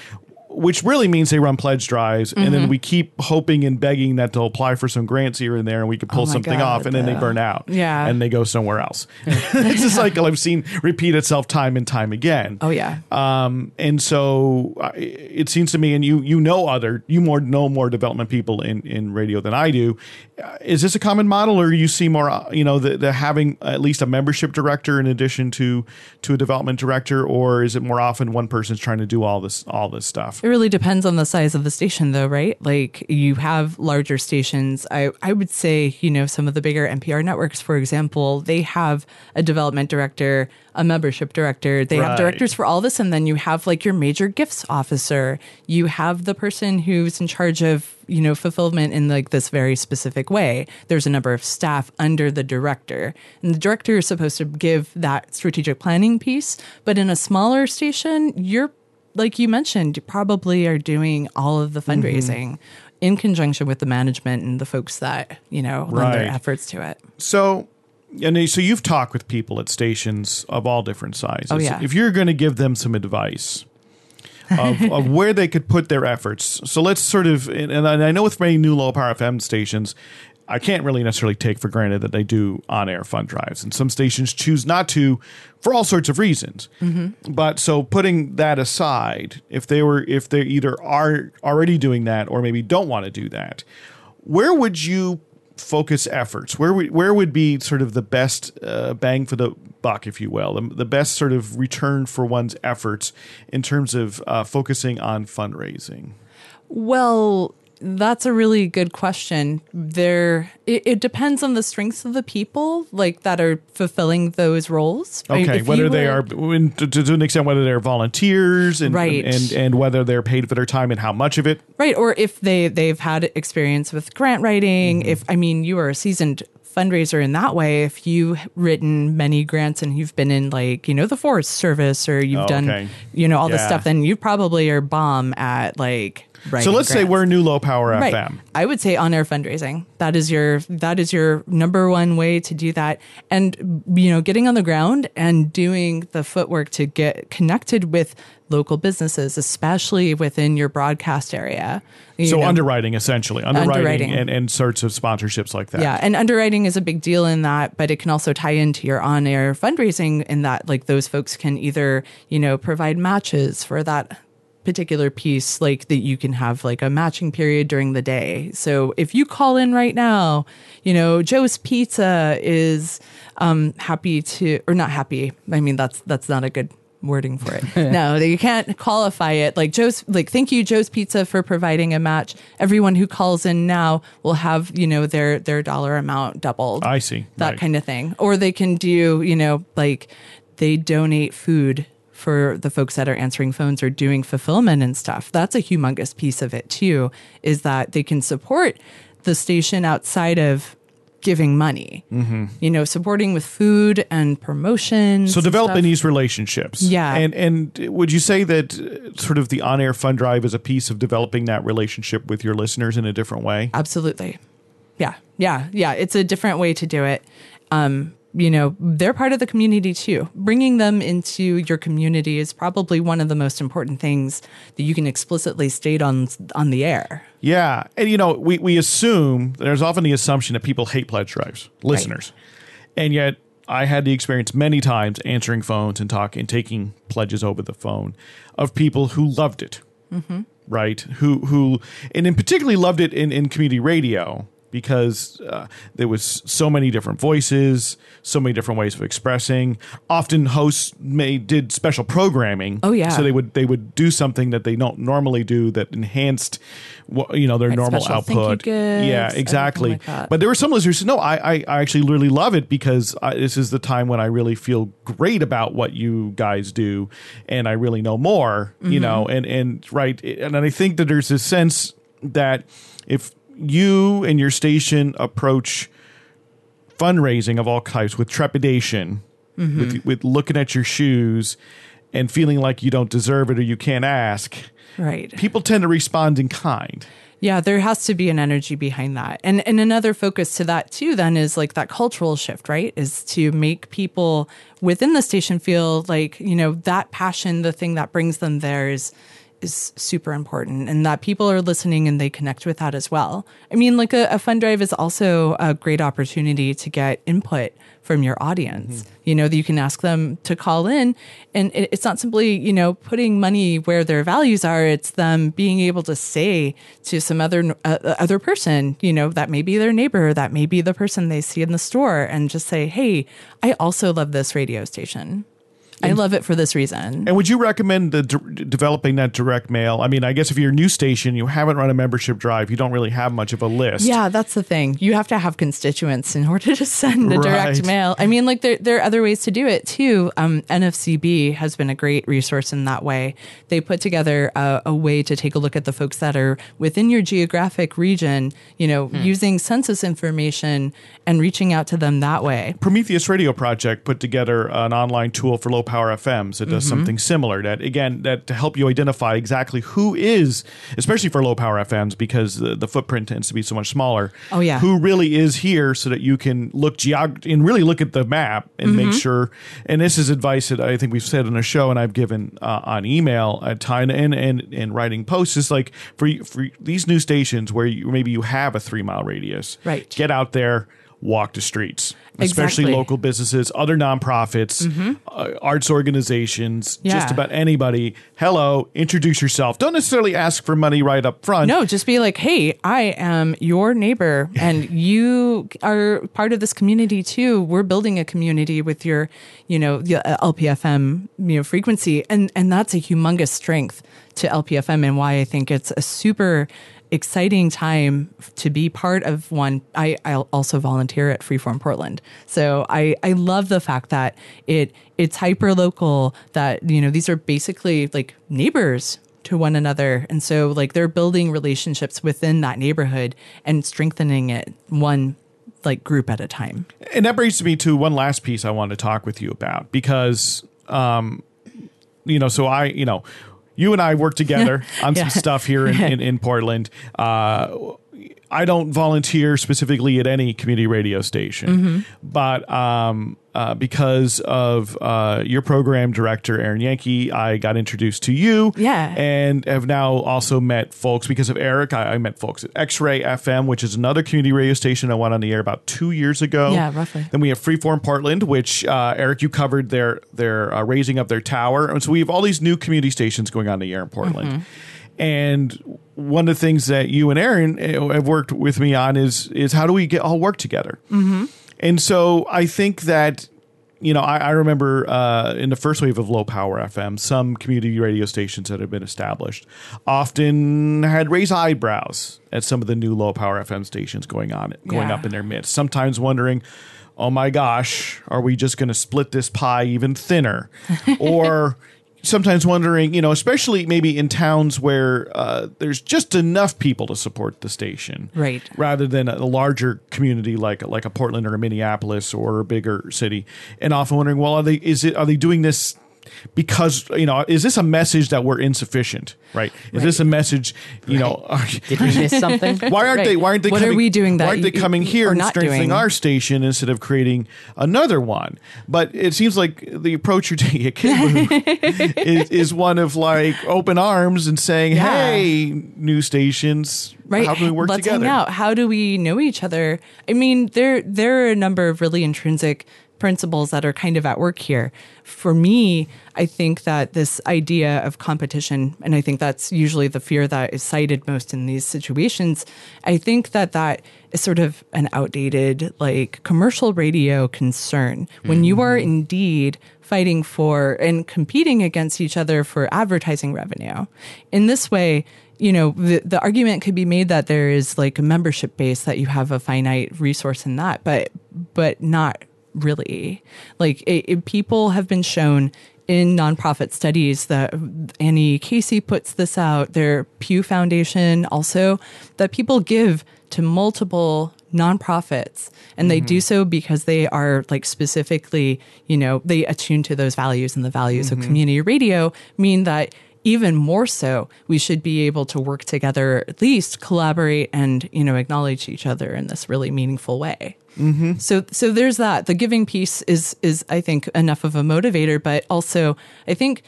which really means they run pledge drives and Mm-hmm. then we keep hoping and begging that they'll apply for some grants here and there and we could pull Oh something God, off and then they burn out Yeah. and they go somewhere else it's a cycle i've seen repeat itself time and time again Oh yeah. um, and so it seems to me, and you you know other you more know more development people in in radio than I do. Uh, is this a common model, or you see more uh, you know the, the having at least a membership director in addition to to a development director, or is it more often one person's trying to do all this all this stuff? It really depends on the size of the station, though, right? Like you have larger stations. I, I would say, you know, some of the bigger NPR networks, for example, they have a development director, a membership director. They Right. have directors for all this. And then you have like your major gifts officer. You have the person who's in charge of, you know, fulfillment in like this very specific way. There's a number of staff under the director. And the director is supposed to give that strategic planning piece. But in a smaller station, you're like you mentioned, you probably are doing all of the Mm-hmm. fundraising in conjunction with the management and the folks that, you know, lend their efforts to it. So. And so you've talked with people at stations of all different sizes. Oh, yeah. If you're going to give them some advice of, of where they could put their efforts, so let's sort of, and, and I know with many new low power FM stations, I can't really necessarily take for granted that they do on air fund drives, and some stations choose not to for all sorts of reasons. Mm-hmm. But so putting that aside, if they were, if they either are already doing that or maybe don't want to do that, where would you focus efforts? Where would where would be sort of the best uh, bang for the buck, if you will, the, the best sort of return for one's efforts in terms of uh, focusing on fundraising? Well, that's a really good question. There, it, it depends on the strengths of the people like that are fulfilling those roles. Okay, if whether you they were- are in- to, to an extent, whether they're volunteers and, Right. and and whether they're paid for their time and how much of it. right, or if they they've had experience with grant writing. Mm-hmm. If I mean, you are a seasoned fundraiser in that way. If you've written many grants and you've been in like you know the Forest Service or you've Oh, done okay. you know all this stuff, then you probably are bomb at like. So let's say we're new low power Right. FM. I would say on air fundraising. That is your that is your number one way to do that. And you know, getting on the ground and doing the footwork to get connected with local businesses, especially within your broadcast area. You So know, underwriting, essentially, underwriting, Underwriting. And, and sorts of sponsorships like that. yeah, and underwriting is a big deal in that, but it can also tie into your on-air fundraising in that like those folks can either, you know, provide matches for that particular piece like that you can have like a matching period during the day. So if you call in right now, you know, Joe's Pizza is um happy to or not happy. I mean that's that's not a good wording for it. no, you can't qualify it. Like Joe's like thank you Joe's Pizza for providing a match. Everyone who calls in now will have, you know, their their dollar amount doubled. I see. that Right. kind of thing. Or they can do, you know, like they donate food for the folks that are answering phones or doing fulfillment and stuff. That's a humongous piece of it too, is that they can support the station outside of giving money. Mm-hmm. You know, supporting with food and promotions. So developing these relationships. Yeah. And and would you say that uh, sort of the on-air fund drive is a piece of developing that relationship with your listeners in a different way? Absolutely. Yeah. Yeah. Yeah. It's a different way to do it. Um, you know, they're part of the community too. Bringing them into your community is probably one of the most important things that you can explicitly state on on the air. Yeah. And you know, we we assume there's often the assumption that people hate pledge drives, listeners. And yet I had the experience many times answering phones and talking and taking pledges over the phone of people who loved it. Mm-hmm. right? Who who and in particularly loved it in, in community radio because uh, there was so many different voices, so many different ways of expressing. Often hosts made did special programming. Oh, yeah. so they would they would do something that they don't normally do that enhanced, you know, their Right, normal special thank you output. yeah, exactly. like. But there were some listeners who said, no, I, I, I actually really love it because I, this is the time when I really feel great about what you guys do and I really know more, Mm-hmm. you know, and, and right. And I think that there's this sense that if you and your station approach fundraising of all types with trepidation, with, mm-hmm. with looking at your shoes and feeling like you don't deserve it or you can't ask, Right. people tend to respond in kind. Yeah, there has to be an energy behind that. And and another focus to that too then is like that cultural shift, right? Is to make people within the station feel like, you know, that passion, the thing that brings them there is is super important and that people are listening and they connect with that as well. I mean, like a, a fund drive is also a great opportunity to get input from your audience. You know, that you can ask them to call in and it, it's not simply, you know, putting money where their values are. It's them being able to say to some other, uh, other person, you know, that may be their neighbor, that may be the person they see in the store and just say, Hey, I also love this radio station. I love it for this reason. And would you recommend the, d- developing that direct mail? I mean, I guess if you're a new station, you haven't run a membership drive, you don't really have much of a list. Yeah, that's the thing. You have to have constituents in order to send a direct mail. I mean, like there, there are other ways to do it too. Um, NFCB has been a great resource in that way. They put together a, a way to take a look at the folks that are within your geographic region, you know, Hmm. using census information and reaching out to them that way. Prometheus Radio Project put together an online tool for low power FMs that does Mm-hmm. something similar. That again, that to help you identify exactly who is, especially for low power FMs, because the, the footprint tends to be so much smaller. Oh, yeah. who really is here, so that you can look geog and really look at the map and make Mm-hmm. sure. And this is advice that I think we've said on a show, and I've given uh, on email at time and and and writing posts. Is like for for these new stations where you, maybe you have a three mile radius, Right. Get out there. Walk the streets, especially Exactly. local businesses, other nonprofits, uh, arts organizations, just about anybody. Hello, introduce yourself. Don't necessarily ask for money right up front. No, just be like, hey, I am your neighbor and you are part of this community too. We're building a community with your, you know, the uh, LPFM, you know, frequency. And, and that's a humongous strength to LPFM and why I think it's a super exciting time to be part of one. I, I also volunteer at Freeform Portland. So I, I love the fact that it, it's hyper local that, you know, these are basically like neighbors to one another. And so like they're building relationships within that neighborhood and strengthening it one like group at a time. And that brings me to one last piece I want to talk with you about because, um, you know, so I, you know, you and I work together on Yeah. some stuff here in, in, in Portland. Uh, I don't volunteer specifically at any community radio station, Mm-hmm. but um, uh, because of uh, your program director, Aaron Yankee, I got introduced to you. Yeah. And have now also met folks because of Eric. I, I met folks at X Ray FM, which is another community radio station I went on the air about two years ago. Yeah, roughly. Then we have Freeform Portland, which uh, Eric, you covered their their uh, raising of their tower, and so we have all these new community stations going on the air in Portland. Mm-hmm. And one of the things that you and Aaron uh, have worked with me on is is how do we get all work together? Mm-hmm. And so I think that you know I, I remember uh, in the first wave of low power FM, some community radio stations that had been established often had raised eyebrows at some of the new low power FM stations going on going Yeah. up in their midst. Sometimes wondering, oh my gosh, are we just going to split this pie even thinner? or sometimes wondering, you know, especially maybe in towns where uh, there's just enough people to support the station, Right. Rather than a larger community like like a Portland or a Minneapolis or a bigger city, and often wondering, well, are they is it are they doing this? Because you know, is this a message that we're insufficient? Right? Is this a message? You know, Did we miss something? why aren't Right. they? Why aren't they? What are we doing that Why aren't they coming here and strengthening doing? our station instead of creating another one? But it seems like the approach you're taking at is, is one of like open arms and saying, Yeah. "Hey, new stations, right how can we work let's together?" hang out how do we know each other i mean there there are a number of really intrinsic principles that are kind of at work here. For me i think that this idea of competition and i think that's usually the fear that is cited most in these situations i think that that is sort of an outdated like commercial radio concern. When you are mm-hmm. indeed fighting for and competing against each other for advertising revenue in this way you know, the, the argument could be made that there is like a membership base that you have a finite resource in that, but but not really. Like it, it- people have been shown in nonprofit studies that Annie Casey puts this out, their Pew Foundation also, that people give to multiple nonprofits. And they do mm-hmm. so because they are like specifically you know they attune to those values. And the values of mm-hmm. community radio mean that even more so we should be able to work together at least collaborate and you know acknowledge each other in this really meaningful way Mm-hmm. so so there's that the giving piece is is i think enough of a motivator but also i think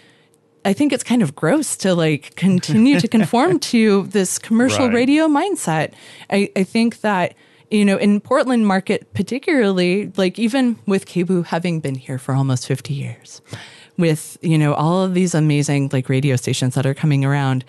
I think it's kind of gross to like continue to conform to this commercial Right. radio mindset. I, I think that, you know, in Portland market particularly, like even with KBOO having been here for almost 50 years, with, you know, all of these amazing like radio stations that are coming around,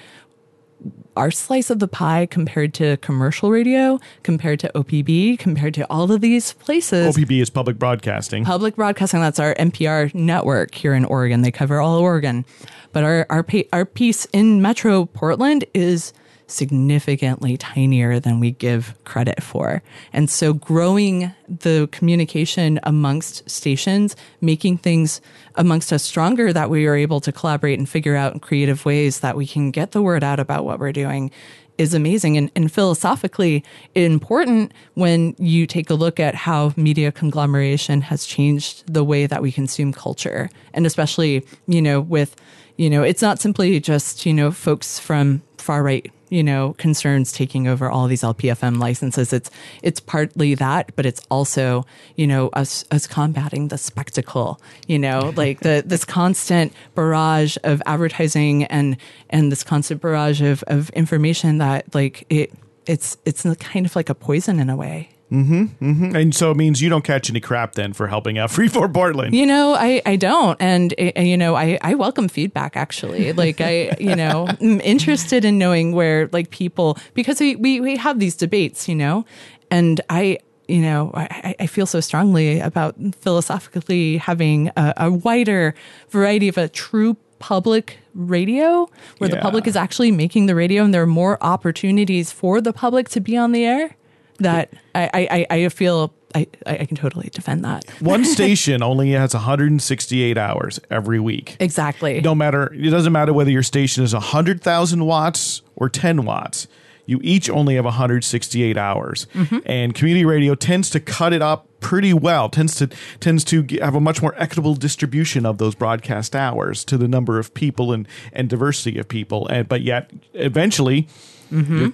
our slice of the pie compared to commercial radio, compared to OPB, compared to all of these places. OPB is public broadcasting. public broadcasting that's our npr network here in oregon. They cover all oregon. But our our, our piece in metro portland is significantly tinier than we give credit for. And so growing the communication amongst stations making things amongst us stronger that we are able to collaborate and figure out creative ways that we can get the word out about what we're doing is amazing and, and philosophically important when you take a look at how media conglomeration has changed the way that we consume culture. And especially you know with you know it's not simply just you know folks from far right you know concerns taking over all these lpfm licenses. It's it's partly that but it's also you know us us combating the spectacle you know like the this constant barrage of advertising and and this constant barrage of of information that like it it's it's kind of like a poison in a way Mm-hmm, mm-hmm. And so it means you don't catch any crap then for helping out Freeform Portland. You know, I, I don't. And, uh, you know, I, I welcome feedback actually. Like, I, you know, I'm interested in knowing where, like, people, because we, we, we have these debates, you know, and I, you know, I, I feel so strongly about philosophically having a, a wider variety of a true public radio where the public is actually making the radio and there are more opportunities for the public to be on the air that I, I, I feel I, I can totally defend that. One station only has 168 hours every week. Exactly. No matter, it doesn't matter whether your station is 100,000 watts or 10 watts. You each only have 168 hours, mm-hmm. and community radio tends to cut it up pretty well. tends to tends to have a much more equitable distribution of those broadcast hours to the number of people and and diversity of people. And but yet, eventually, mm-hmm. you're,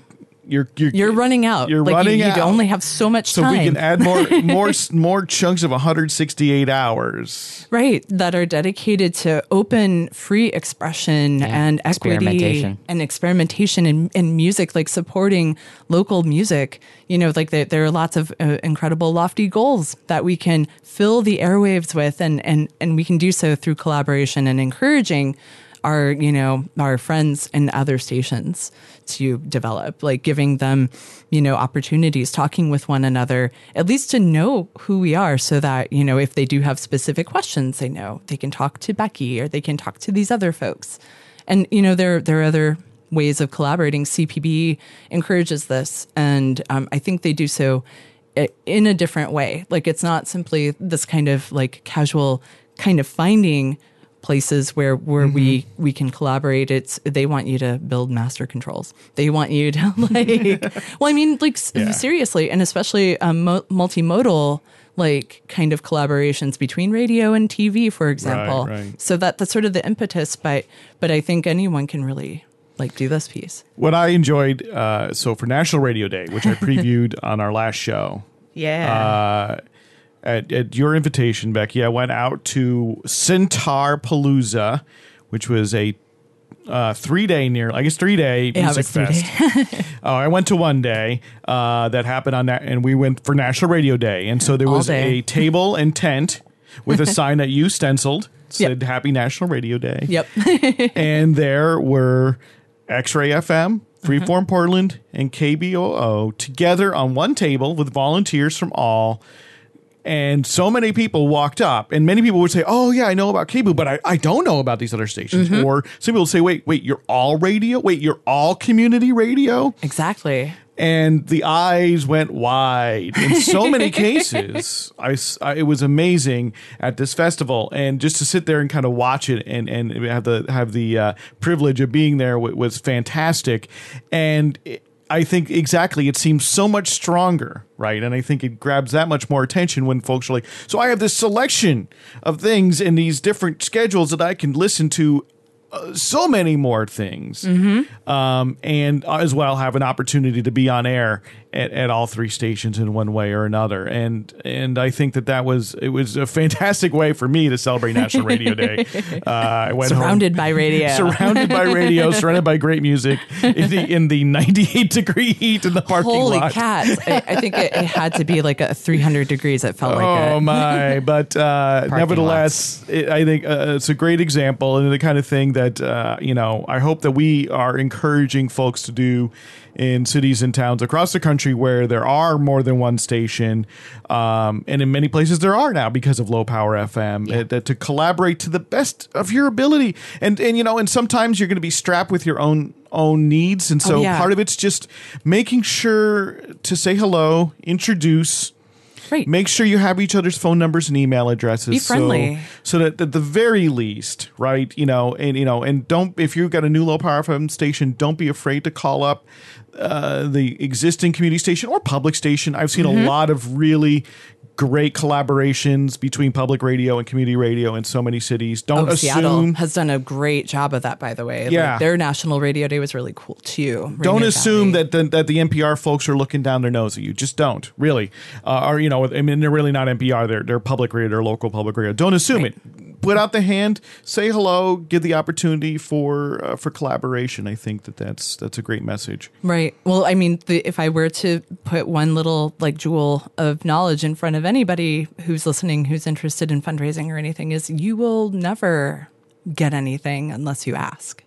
you're you're You're running out. You're like running you, you out. only have so much so time. So we can add more more more chunks of 168 hours. right that are dedicated to open free expression and equity experimentation. and experimentation in, in music like supporting local music you know like there, there are lots of uh, incredible lofty goals that we can fill the airwaves with and and and we can do so through collaboration and encouraging our you know our friends and other stations to develop like giving them you know opportunities talking with one another at least to know who we are so that you know if they do have specific questions they know. They can talk to Becky or they can talk to these other folks. And you know there there are other ways of collaborating. CPB encourages this and um, I think they do so in a different way. Like it's not simply this kind of like casual kind of finding places where where we we can collaborate. It's they want you to build master controls. They want you to like well i mean like Yeah. seriously and especially um, mo- multimodal like kind of collaborations between radio and tv for example. right. so that that's sort of the impetus but but i think anyone can really like do this piece. What I enjoyed, uh, so for National Radio Day, which I previewed on our last show, yeah. uh, at, at your invitation, Becky, I went out to Centaur Palooza, which was a uh, three day near, I guess three day Yeah, music was three fest. oh, I went to one day uh, that happened on that, and we went for National Radio Day, and so there All was day. a table and tent with a sign that you stenciled said "Happy National Radio Day." yep and there were X-Ray FM, Freeform Portland, and KBOO together on one table with volunteers from all. And so many people walked up, and many people would say, "Oh yeah, I know about KBOO, but I, I don't know about these other stations." Or some people would say, "Wait, wait, you're all radio? Wait, you're all community radio?" exactly and the eyes went wide in so many cases. I, I- it was amazing at this festival, and just to sit there and kind of watch it and and have the have the uh, privilege of being there w- was fantastic, and. It, I think exactly. It seems so much stronger, right? And I think it grabs that much more attention when folks are like, so I have this selection of things in these different schedules that I can listen to uh, so many more things, um, and as well have an opportunity to be on air at, at all three stations in one way or another. And and I think that that was it was a fantastic way for me to celebrate National Radio Day. Uh, I went home- Surrounded by radio. surrounded by radio, surrounded by great music in the in the 98 degree heat in the parking Holy lot. Holy cats! I, I think it, it had to be like a 300 degrees. It felt like Oh my! But uh, nevertheless, it, I think uh, it's a great example and the kind of thing that uh, you know. I hope that we are encouraging folks to do in cities and towns across the country where there are more than one station, um, and in many places there are now because of low power FM. uh, that to collaborate to the best of your ability, and and you know, and sometimes you're going to be strapped with your own own needs, and so Oh, yeah. part of it's just making sure to say hello, introduce Right. make sure you have each other's phone numbers and email addresses Be friendly. so, so that at the very least right you know and you know and don't if you've got a new low power fm station don't be afraid to call up uh, the existing community station or public station i've seen Mm-hmm. a lot of really great collaborations between public radio and community radio in so many cities don't Oh, Seattle assume has done a great job of that, by the way. Like, Yeah. their National Radio Day was really cool too. don't assume Valley. that the, that the NPR folks are looking down their nose at you. Just don't, really. Uh, or you know, I mean, they're really not NPR. They're they're public radio. They're local public radio. Don't assume it. Put out the hand. Say hello. Give the opportunity for uh, for collaboration. I think that that's that's a great message. Right. Well, I mean, the, if I were to put one little like jewel of knowledge in front of anybody who's listening, who's interested in fundraising or anything, is you will never get anything unless you ask.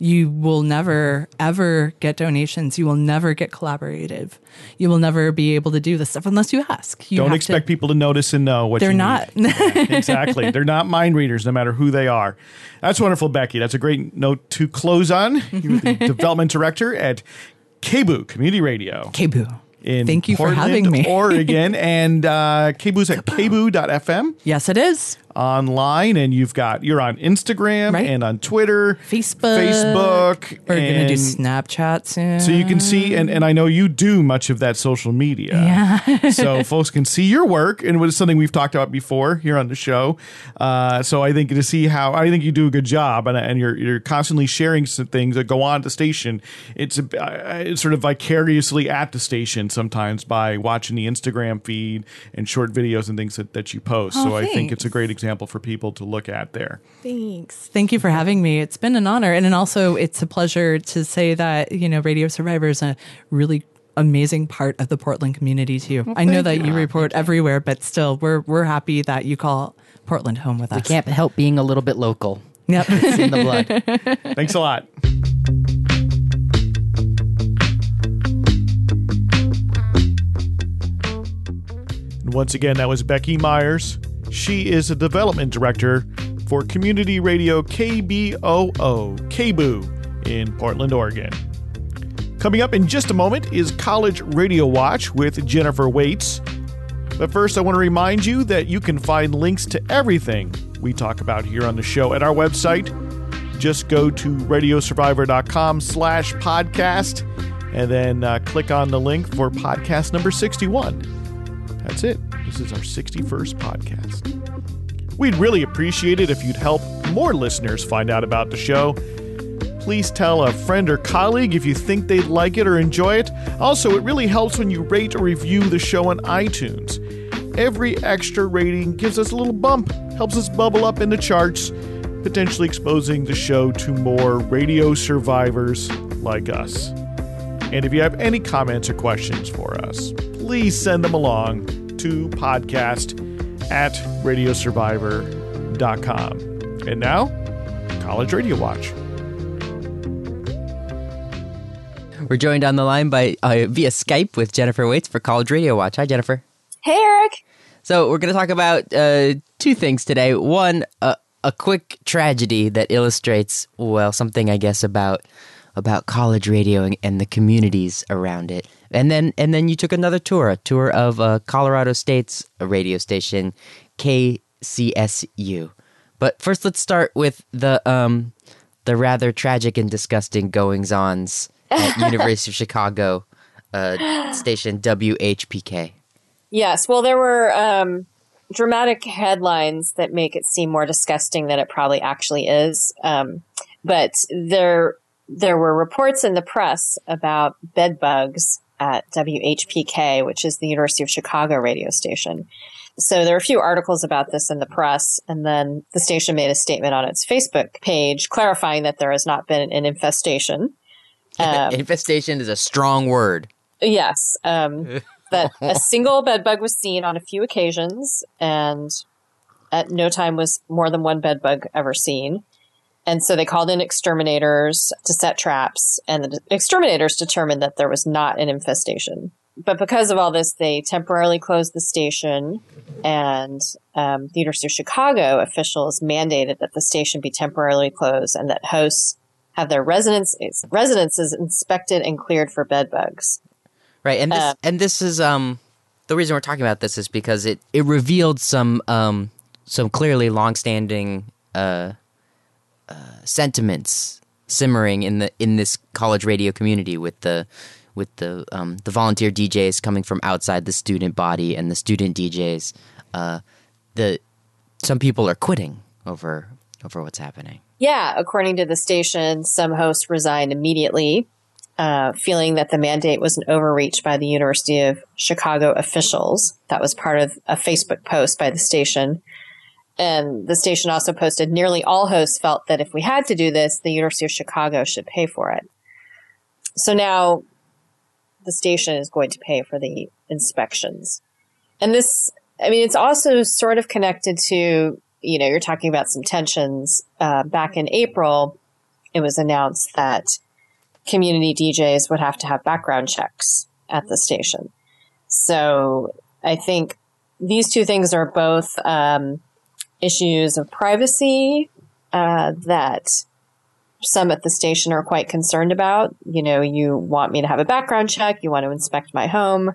You will never ever get donations. You will never get collaborative. You will never be able to do this stuff unless you ask. You don't expect to, people to notice and know what They're you not. Yeah, exactly. They're not mind readers, no matter who they are. That's wonderful, Becky. That's a great note to close on. You're the development director at KBOO Community Radio. KBOO. in Thank you for Portland, having me. Oregon. And uh, KBOO's at kboo.fm Yes, it is. Online. And you've got, you're on Instagram Right. and on Twitter, Facebook. Facebook. We're going to do Snapchat soon. So you can see, and, and I know you do much of that social media. Yeah. so folks can see your work, and it was something we've talked about before here on the show. Uh, so I think to see how I think you do a good job, and, and you're you're constantly sharing some things that go on at the station. It's, a, uh, it's sort of vicariously at the station sometimes by watching the Instagram feed and short videos and things that, that you post. Oh, so I think it's a great example for people to look at there. Thanks. Thank you for having me. It's been an honor. And then also, it's a pleasure to say that, you know, Radio Survivor is a really amazing part of the Portland community, too. I know that you report everywhere, but still, we're, we're happy that you call Portland home with us. We can't help being a little bit local. Yep. It's in the blood. Thanks a lot. And once again, that was Becky Meiers. She is a development director for community radio KBOO, KBOO in Portland, Oregon. Coming up in just a moment is College Radio Watch with Jennifer Waits. But first, I want to remind you that you can find links to everything we talk about here on the show at our website. Just go to radiosurvivor.com slash podcast and then uh, click on the link for podcast number 61. That's it. This is our 61st podcast. We'd really appreciate it if you'd help more listeners find out about the show. Please tell a friend or colleague if you think they'd like it or enjoy it. Also, it really helps when you rate or review the show on iTunes. Every extra rating gives us a little bump, helps us bubble up in the charts, potentially exposing the show to more radio survivors like us. And if you have any comments or questions for us, please send them along to podcast at radiosurvivor.com. And now, College Radio Watch. We're joined on the line by uh, via Skype with Jennifer Waits for College Radio Watch. Hi, Jennifer. Hey, Eric. So we're going to talk about uh, two things today. One, uh, a quick tragedy that illustrates well something I guess about about college radio and, and the communities around it. And then and then you took another tour, a tour of uh, Colorado State's radio station, KCSU. But first, let's start with the um, the rather tragic and disgusting goings ons at University of Chicago uh, station WHPK. Yes. Well, there were um, dramatic headlines that make it seem more disgusting than it probably actually is. Um, but there there were reports in the press about bed bugs at WHPK, which is the University of Chicago radio station. So there are a few articles about this in the press, and then the station made a statement on its Facebook page clarifying that there has not been an infestation. Um, Infestation is a strong word. Yes. Um, that a single bed bug was seen on a few occasions, and at no time was more than one bed bug ever seen. And so they called in exterminators to set traps, and the exterminators determined that there was not an infestation. But because of all this, they temporarily closed the station, and um, the University of Chicago officials mandated that the station be temporarily closed and that hosts have their residence, residences inspected and cleared for bed bugs. Right, and this Uh, and this is um the reason we're talking about this is because it it revealed some um some clearly longstanding uh, sentiments simmering in the in this college radio community with the with the um the volunteer DJs coming from outside the student body and the student DJs uh the some people are quitting over over what's happening. Yeah, according to the station, some hosts resigned immediately, uh, feeling that the mandate was an overreach by the University of Chicago officials. That was part of a Facebook post by the station. And the station also posted nearly all hosts felt that if we had to do this, the University of Chicago should pay for it. So now the station is going to pay for the inspections. And this, I mean, it's also sort of connected to, you know, you're talking about some tensions. Uh, back in April, it was announced that community DJs would have to have background checks at the station. So I think these two things are both um, issues of privacy uh, that some at the station are quite concerned about. You know, you want me to have a background check, you want to inspect my home.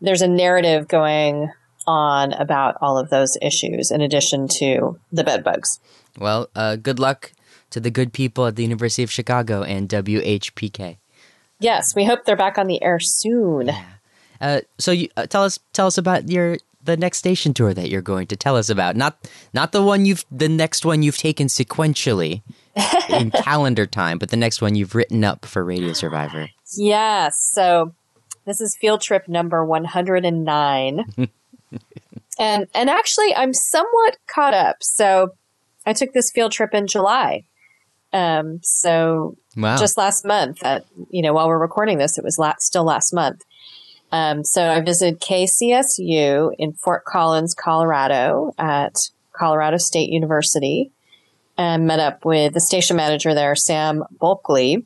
There's a narrative going on about all of those issues in addition to the bed bugs. Well, uh, good luck to the good people at the University of Chicago and WHPK. Yes, we hope they're back on the air soon. Uh, so you, uh, tell us tell us about your the next station tour that you're going to tell us about. Not not the one you've the next one you've taken sequentially in calendar time, but the next one you've written up for Radio Survivor. Yes. So this is field trip number 109. and and actually I'm somewhat caught up. So I took this field trip in July. Um so Wow. just last month at you know while we're recording this it was la- still last month. Um so I visited KCSU in Fort Collins, Colorado at Colorado State University and met up with the station manager there Sam Bulkley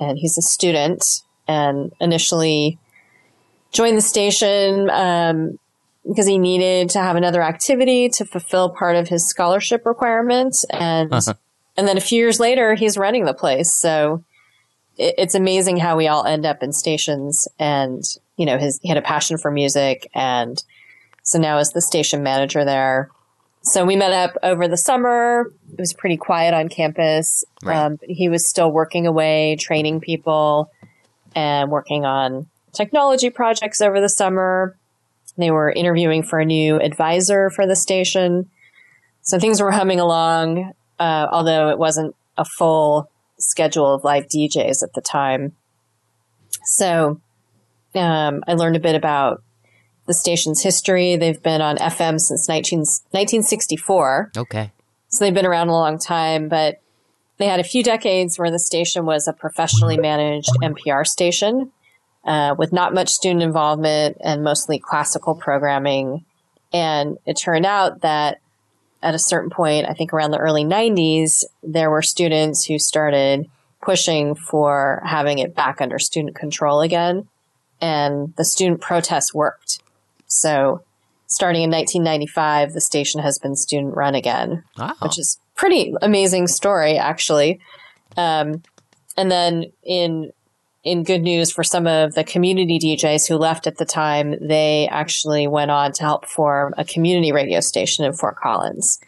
and he's a student and initially joined the station um, because he needed to have another activity to fulfill part of his scholarship requirement and and then a few years later he's running the place. So it's amazing how we all end up in stations and you know his he had a passion for music and so now is the station manager there so we met up over the summer. It was pretty quiet on campus. Right. Um, he was still working away, training people, and working on technology projects over the summer. They were interviewing for a new advisor for the station. So things were humming along, uh, although it wasn't a full schedule of live DJs at the time. So um, I learned a bit about the station's history. They've been on FM since 19, 1964. Okay. So they've been around a long time, but they had a few decades where the station was a professionally managed NPR station uh, with not much student involvement and mostly classical programming. And it turned out that at a certain point, I think around the early 90s, there were students who started pushing for having it back under student control again. And the student protests worked. So starting in 1995, the station has been student run again Wow. which is pretty amazing story actually. Um, and then in in good news for some of the community DJs who left at the time, they actually went on to help form a community radio station in Fort Collins,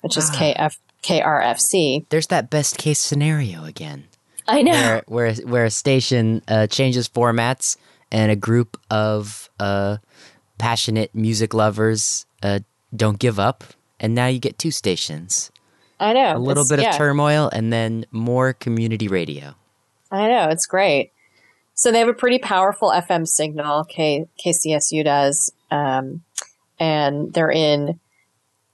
which is KF KRFC. There's that best case scenario again, I know. where where where a station uh, changes formats and a group of uh, passionate music lovers uh, don't give up, and now you get two stations. I know. A little bit yeah. of turmoil, and then more community radio. I know, it's great. So they have a pretty powerful FM signal, K- KCSU does. Um, and they're in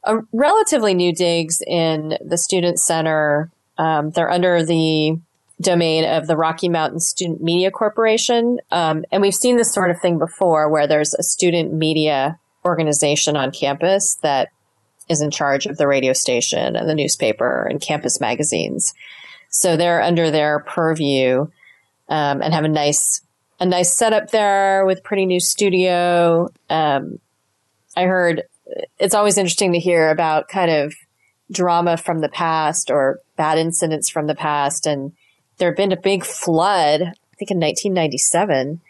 a relatively new digs in the Student Center. Um, they're under the domain of the Rocky Mountain Student Media Corporation. Um, and we've seen this sort of thing before where there's a student media organization on campus that is in charge of the radio station and the newspaper and campus magazines. So they're under their purview um, and have a nice a nice setup there with pretty new studio. Um, I heard it's always interesting to hear about kind of drama from the past or bad incidents from the past. And there had been a big flood, I think in 1997,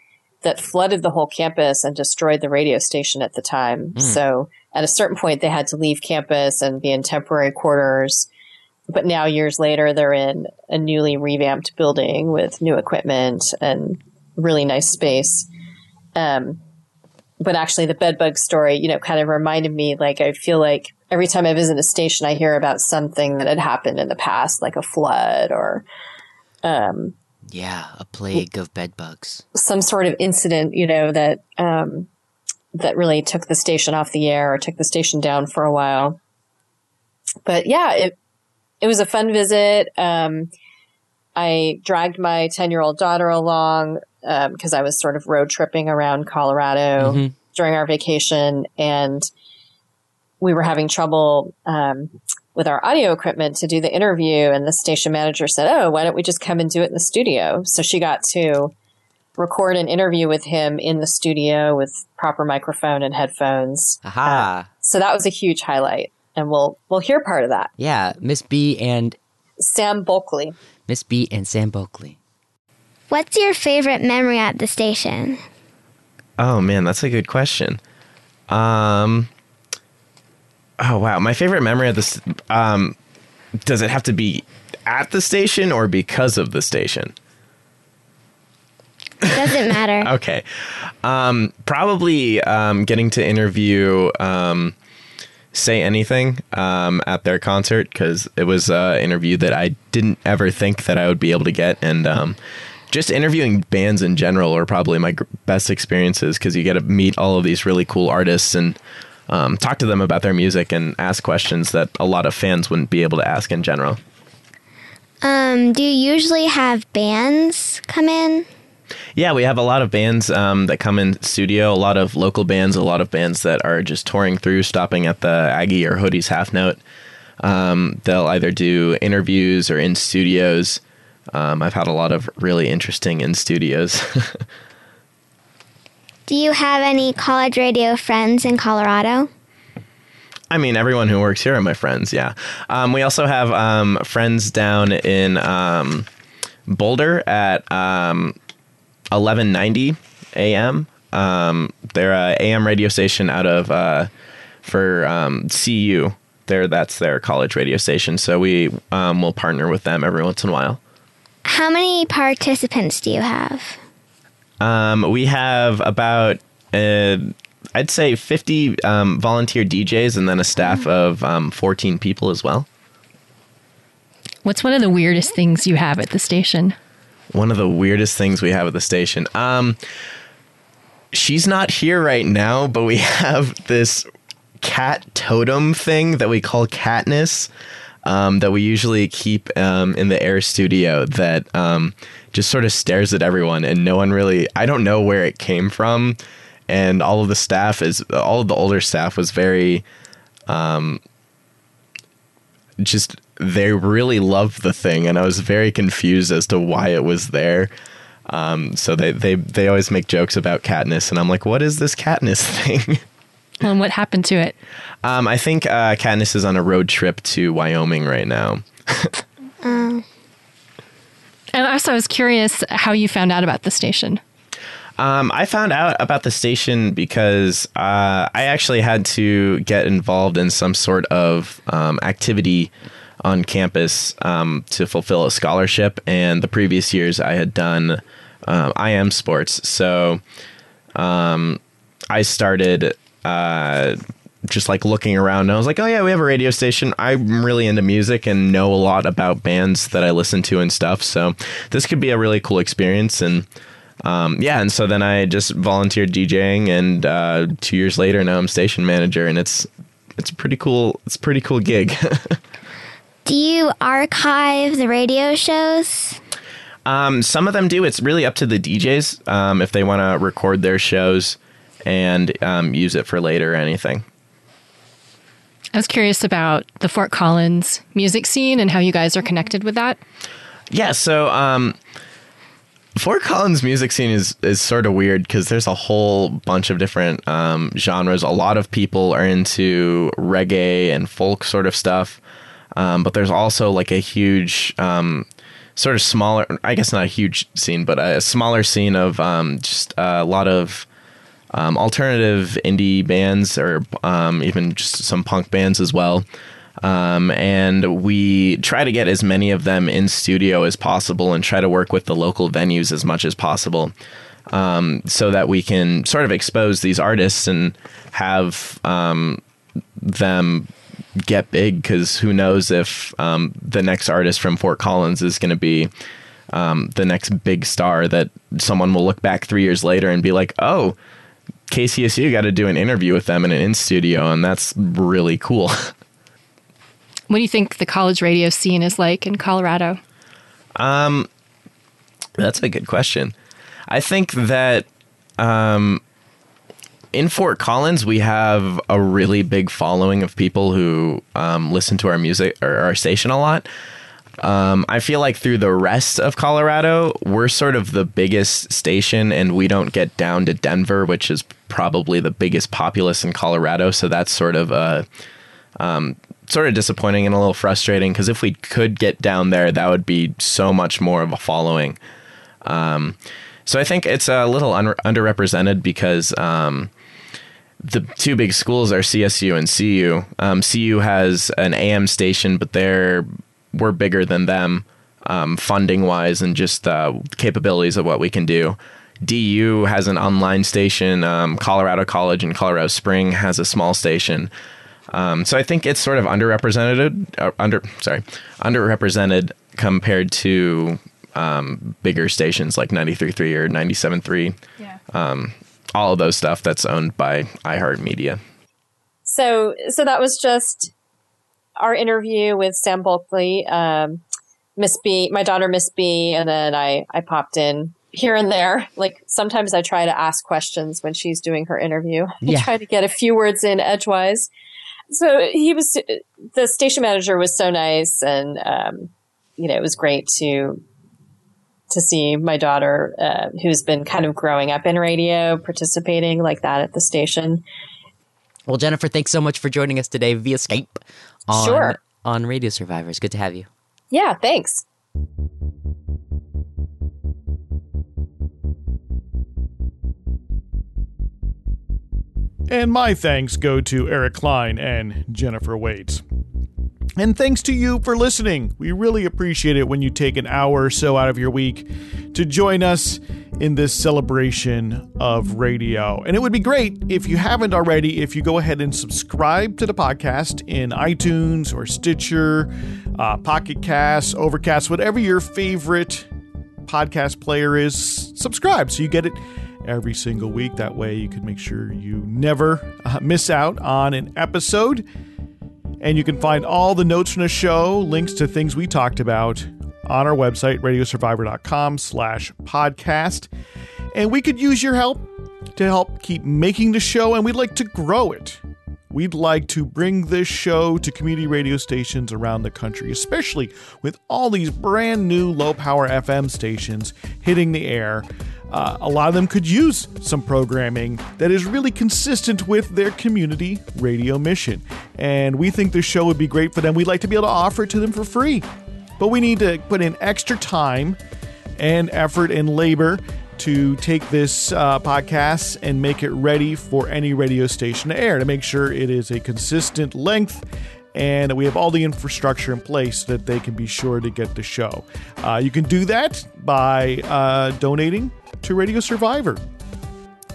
that flooded the whole campus and destroyed the radio station at the time. So at a certain point, they had to leave campus and be in temporary quarters. But now years later they're in a newly revamped building with new equipment and really nice space. Um, but actually the bedbug story you know kind of reminded me like i feel like every time i visit a station i hear about something that had happened in the past like a flood or Yeah, a plague of bedbugs. some sort of incident you know that um, that really took the station off the air or took the station down for a while. But yeah it it was a fun visit. Um, i dragged my 10 year old daughter along because i was sort of road tripping around colorado during our vacation and we were having trouble um, with our audio equipment to do the interview and the station manager said oh why don't we just come and do it in the studio so she got to record an interview with him in the studio with proper microphone and headphones. Aha. So that was a huge highlight, and we'll we'll hear part of that. yeah, Miss B and Sam Bulkley. Miss B and Sam Bulkley. What's your favorite memory at the station? Oh man, that's a good question. Um. Oh wow, my favorite memory of this. Um, does it have to be at the station or because of the station? Doesn't matter. Okay. Um, probably um, getting to interview um, Say Anything um, at their concert because it was an interview that I didn't ever think that I would be able to get. And um, just interviewing bands in general are probably my gr- best experiences because you get to meet all of these really cool artists and um, talk to them about their music and ask questions that a lot of fans wouldn't be able to ask in general. Um, do you usually have bands come in? Yeah, we have a lot of bands um, that come in studio, a lot of local bands, a lot of bands that are just touring through, stopping at the Aggie or Hodi's Half Note. Um, they'll either do interviews or in studios. Um, I've had a lot of really interesting in studios. Do you have any college radio friends in Colorado? I mean, everyone who works here are my friends. Yeah. Um, we also have um, friends down in um, Boulder at um, 1190 AM. Um, they're a AM radio station out of uh, for um, CU. There, that's their college radio station. So we um, will partner with them every once in a while. How many participants do you have? Um, we have about, uh, I'd say, 50 um, volunteer DJs and then a staff of um, 14 people as well. What's one of the weirdest things you have at the station? One of the weirdest things we have at the station. Um, she's not here right now, but we have this cat totem thing that we call Katniss. Um, that we usually keep um, in the air studio that um, just sort of stares at everyone, and no one really. I don't know where it came from, and all of the staff is all of the older staff was very um just they really loved the thing and i was very confused as to why it was there um, so they, they they always make jokes about Katniss, and I'm like, what is this Katniss thing? And what happened to it? um, I think uh, Katniss is on a road trip to Wyoming right now. And also, I was curious how you found out about the station. Um, I found out about the station because uh, I actually had to get involved in some sort of um, activity on campus um, to fulfill a scholarship. And the previous years I had done um, IM sports. So um, I started uh, just like looking around and I was like, oh yeah, we have a radio station. I'm really into music and know a lot about bands that I listen to and stuff. So this could be a really cool experience. And um, yeah, and so then I just volunteered DJing, and uh, two years later, now I'm station manager, and it's it's pretty cool. It's a pretty cool gig. Do you archive the radio shows? um, some of them do. It's really up to the DJs um, if they want to record their shows and um, use it for later or anything. I was curious about the Fort Collins music scene and how you guys are connected with that. Yeah, so um, Fort Collins music scene is is sort of weird because there's a whole bunch of different um, genres. A lot of people are into reggae and folk sort of stuff, um, but there's also like a huge um, sort of smaller. I guess not a huge scene, but a smaller scene of um, just a lot of um, alternative indie bands or um, even just some punk bands as well. Um, and we try to get as many of them in studio as possible and try to work with the local venues as much as possible um, so that we can sort of expose these artists and have um, them get big because who knows if um, the next artist from Fort Collins is going to be um, the next big star that someone will look back three years later and be like, oh, KCSU got to do an interview with them in an in studio, and that's really cool. What do you think the college radio scene is like in Colorado? Um, That's a good question. I think that um, in Fort Collins, we have a really big following of people who um, listen to our music or our station a lot. Um, I feel like through the rest of Colorado, we're sort of the biggest station, and we don't get down to Denver, which is probably the biggest populace in Colorado. So that's sort of a um, sort of disappointing and a little frustrating because if we could get down there, that would be so much more of a following. Um, so I think it's a little un- underrepresented because um, the two big schools are CSU and CU. Um, CU has an AM station, but they're we're bigger than them um, funding wise and just uh, capabilities of what we can do. DU has an online station. Um, Colorado College in Colorado Spring has a small station. Um, so I think it's sort of underrepresented. Uh, under sorry, underrepresented compared to um, bigger stations like 93.3 or 97.3. Yeah. Um, all of those stuff that's owned by iHeartMedia. So, so that was just our interview with Sam Bulkley, um, Miss B, my daughter Miss B, and then I I popped in here and there. Like sometimes I try to ask questions when she's doing her interview. Yeah. I try to get a few words in edgewise. So he was the station manager was so nice, and um, you know it was great to to see my daughter, uh, who's been kind of growing up in radio, participating like that at the station. Well, Jennifer, thanks so much for joining us today via Skype on, Sure. on Radio Survivors. Good to have you. Yeah, thanks. And my thanks go to Eric Klein and Jennifer Waits. And thanks to you for listening. We really appreciate it when you take an hour or so out of your week to join us in this celebration of radio. And it would be great if you haven't already, if you go ahead and subscribe to the podcast in iTunes or Stitcher, uh, Pocket Cast, Overcast, whatever your favorite podcast player is, subscribe so you get it every single week. That way you can make sure you never uh, miss out on an episode. And you can find all the notes from the show, links to things we talked about on our website, radiosurvivor.com slash podcast. And we could use your help to help keep making the show, and we'd like to grow it. We'd like to bring this show to community radio stations around the country, especially with all these brand new low power FM stations hitting the air. Uh, a lot of them could use some programming that is really consistent with their community radio mission. And we think this show would be great for them. We'd like to be able to offer it to them for free. But we need to put in extra time and effort and labor to take this uh, podcast and make it ready for any radio station to air to make sure it is a consistent length and we have all the infrastructure in place so that they can be sure to get the show. Uh, you can do that by uh, donating to Radio Survivor.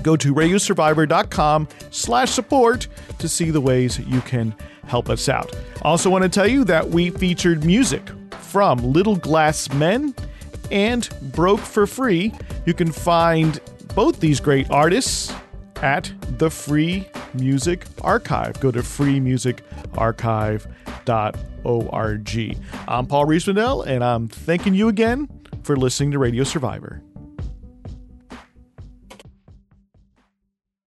Go to radiosurvivor.com slash support to see the ways you can help us out. Also want to tell you that we featured music from Little Glass Men and Broke for Free. You can find both these great artists at the Free Music Archive. Go to freemusicarchive.org. I'm Paul Riismandel, and I'm thanking you again for listening to Radio Survivor.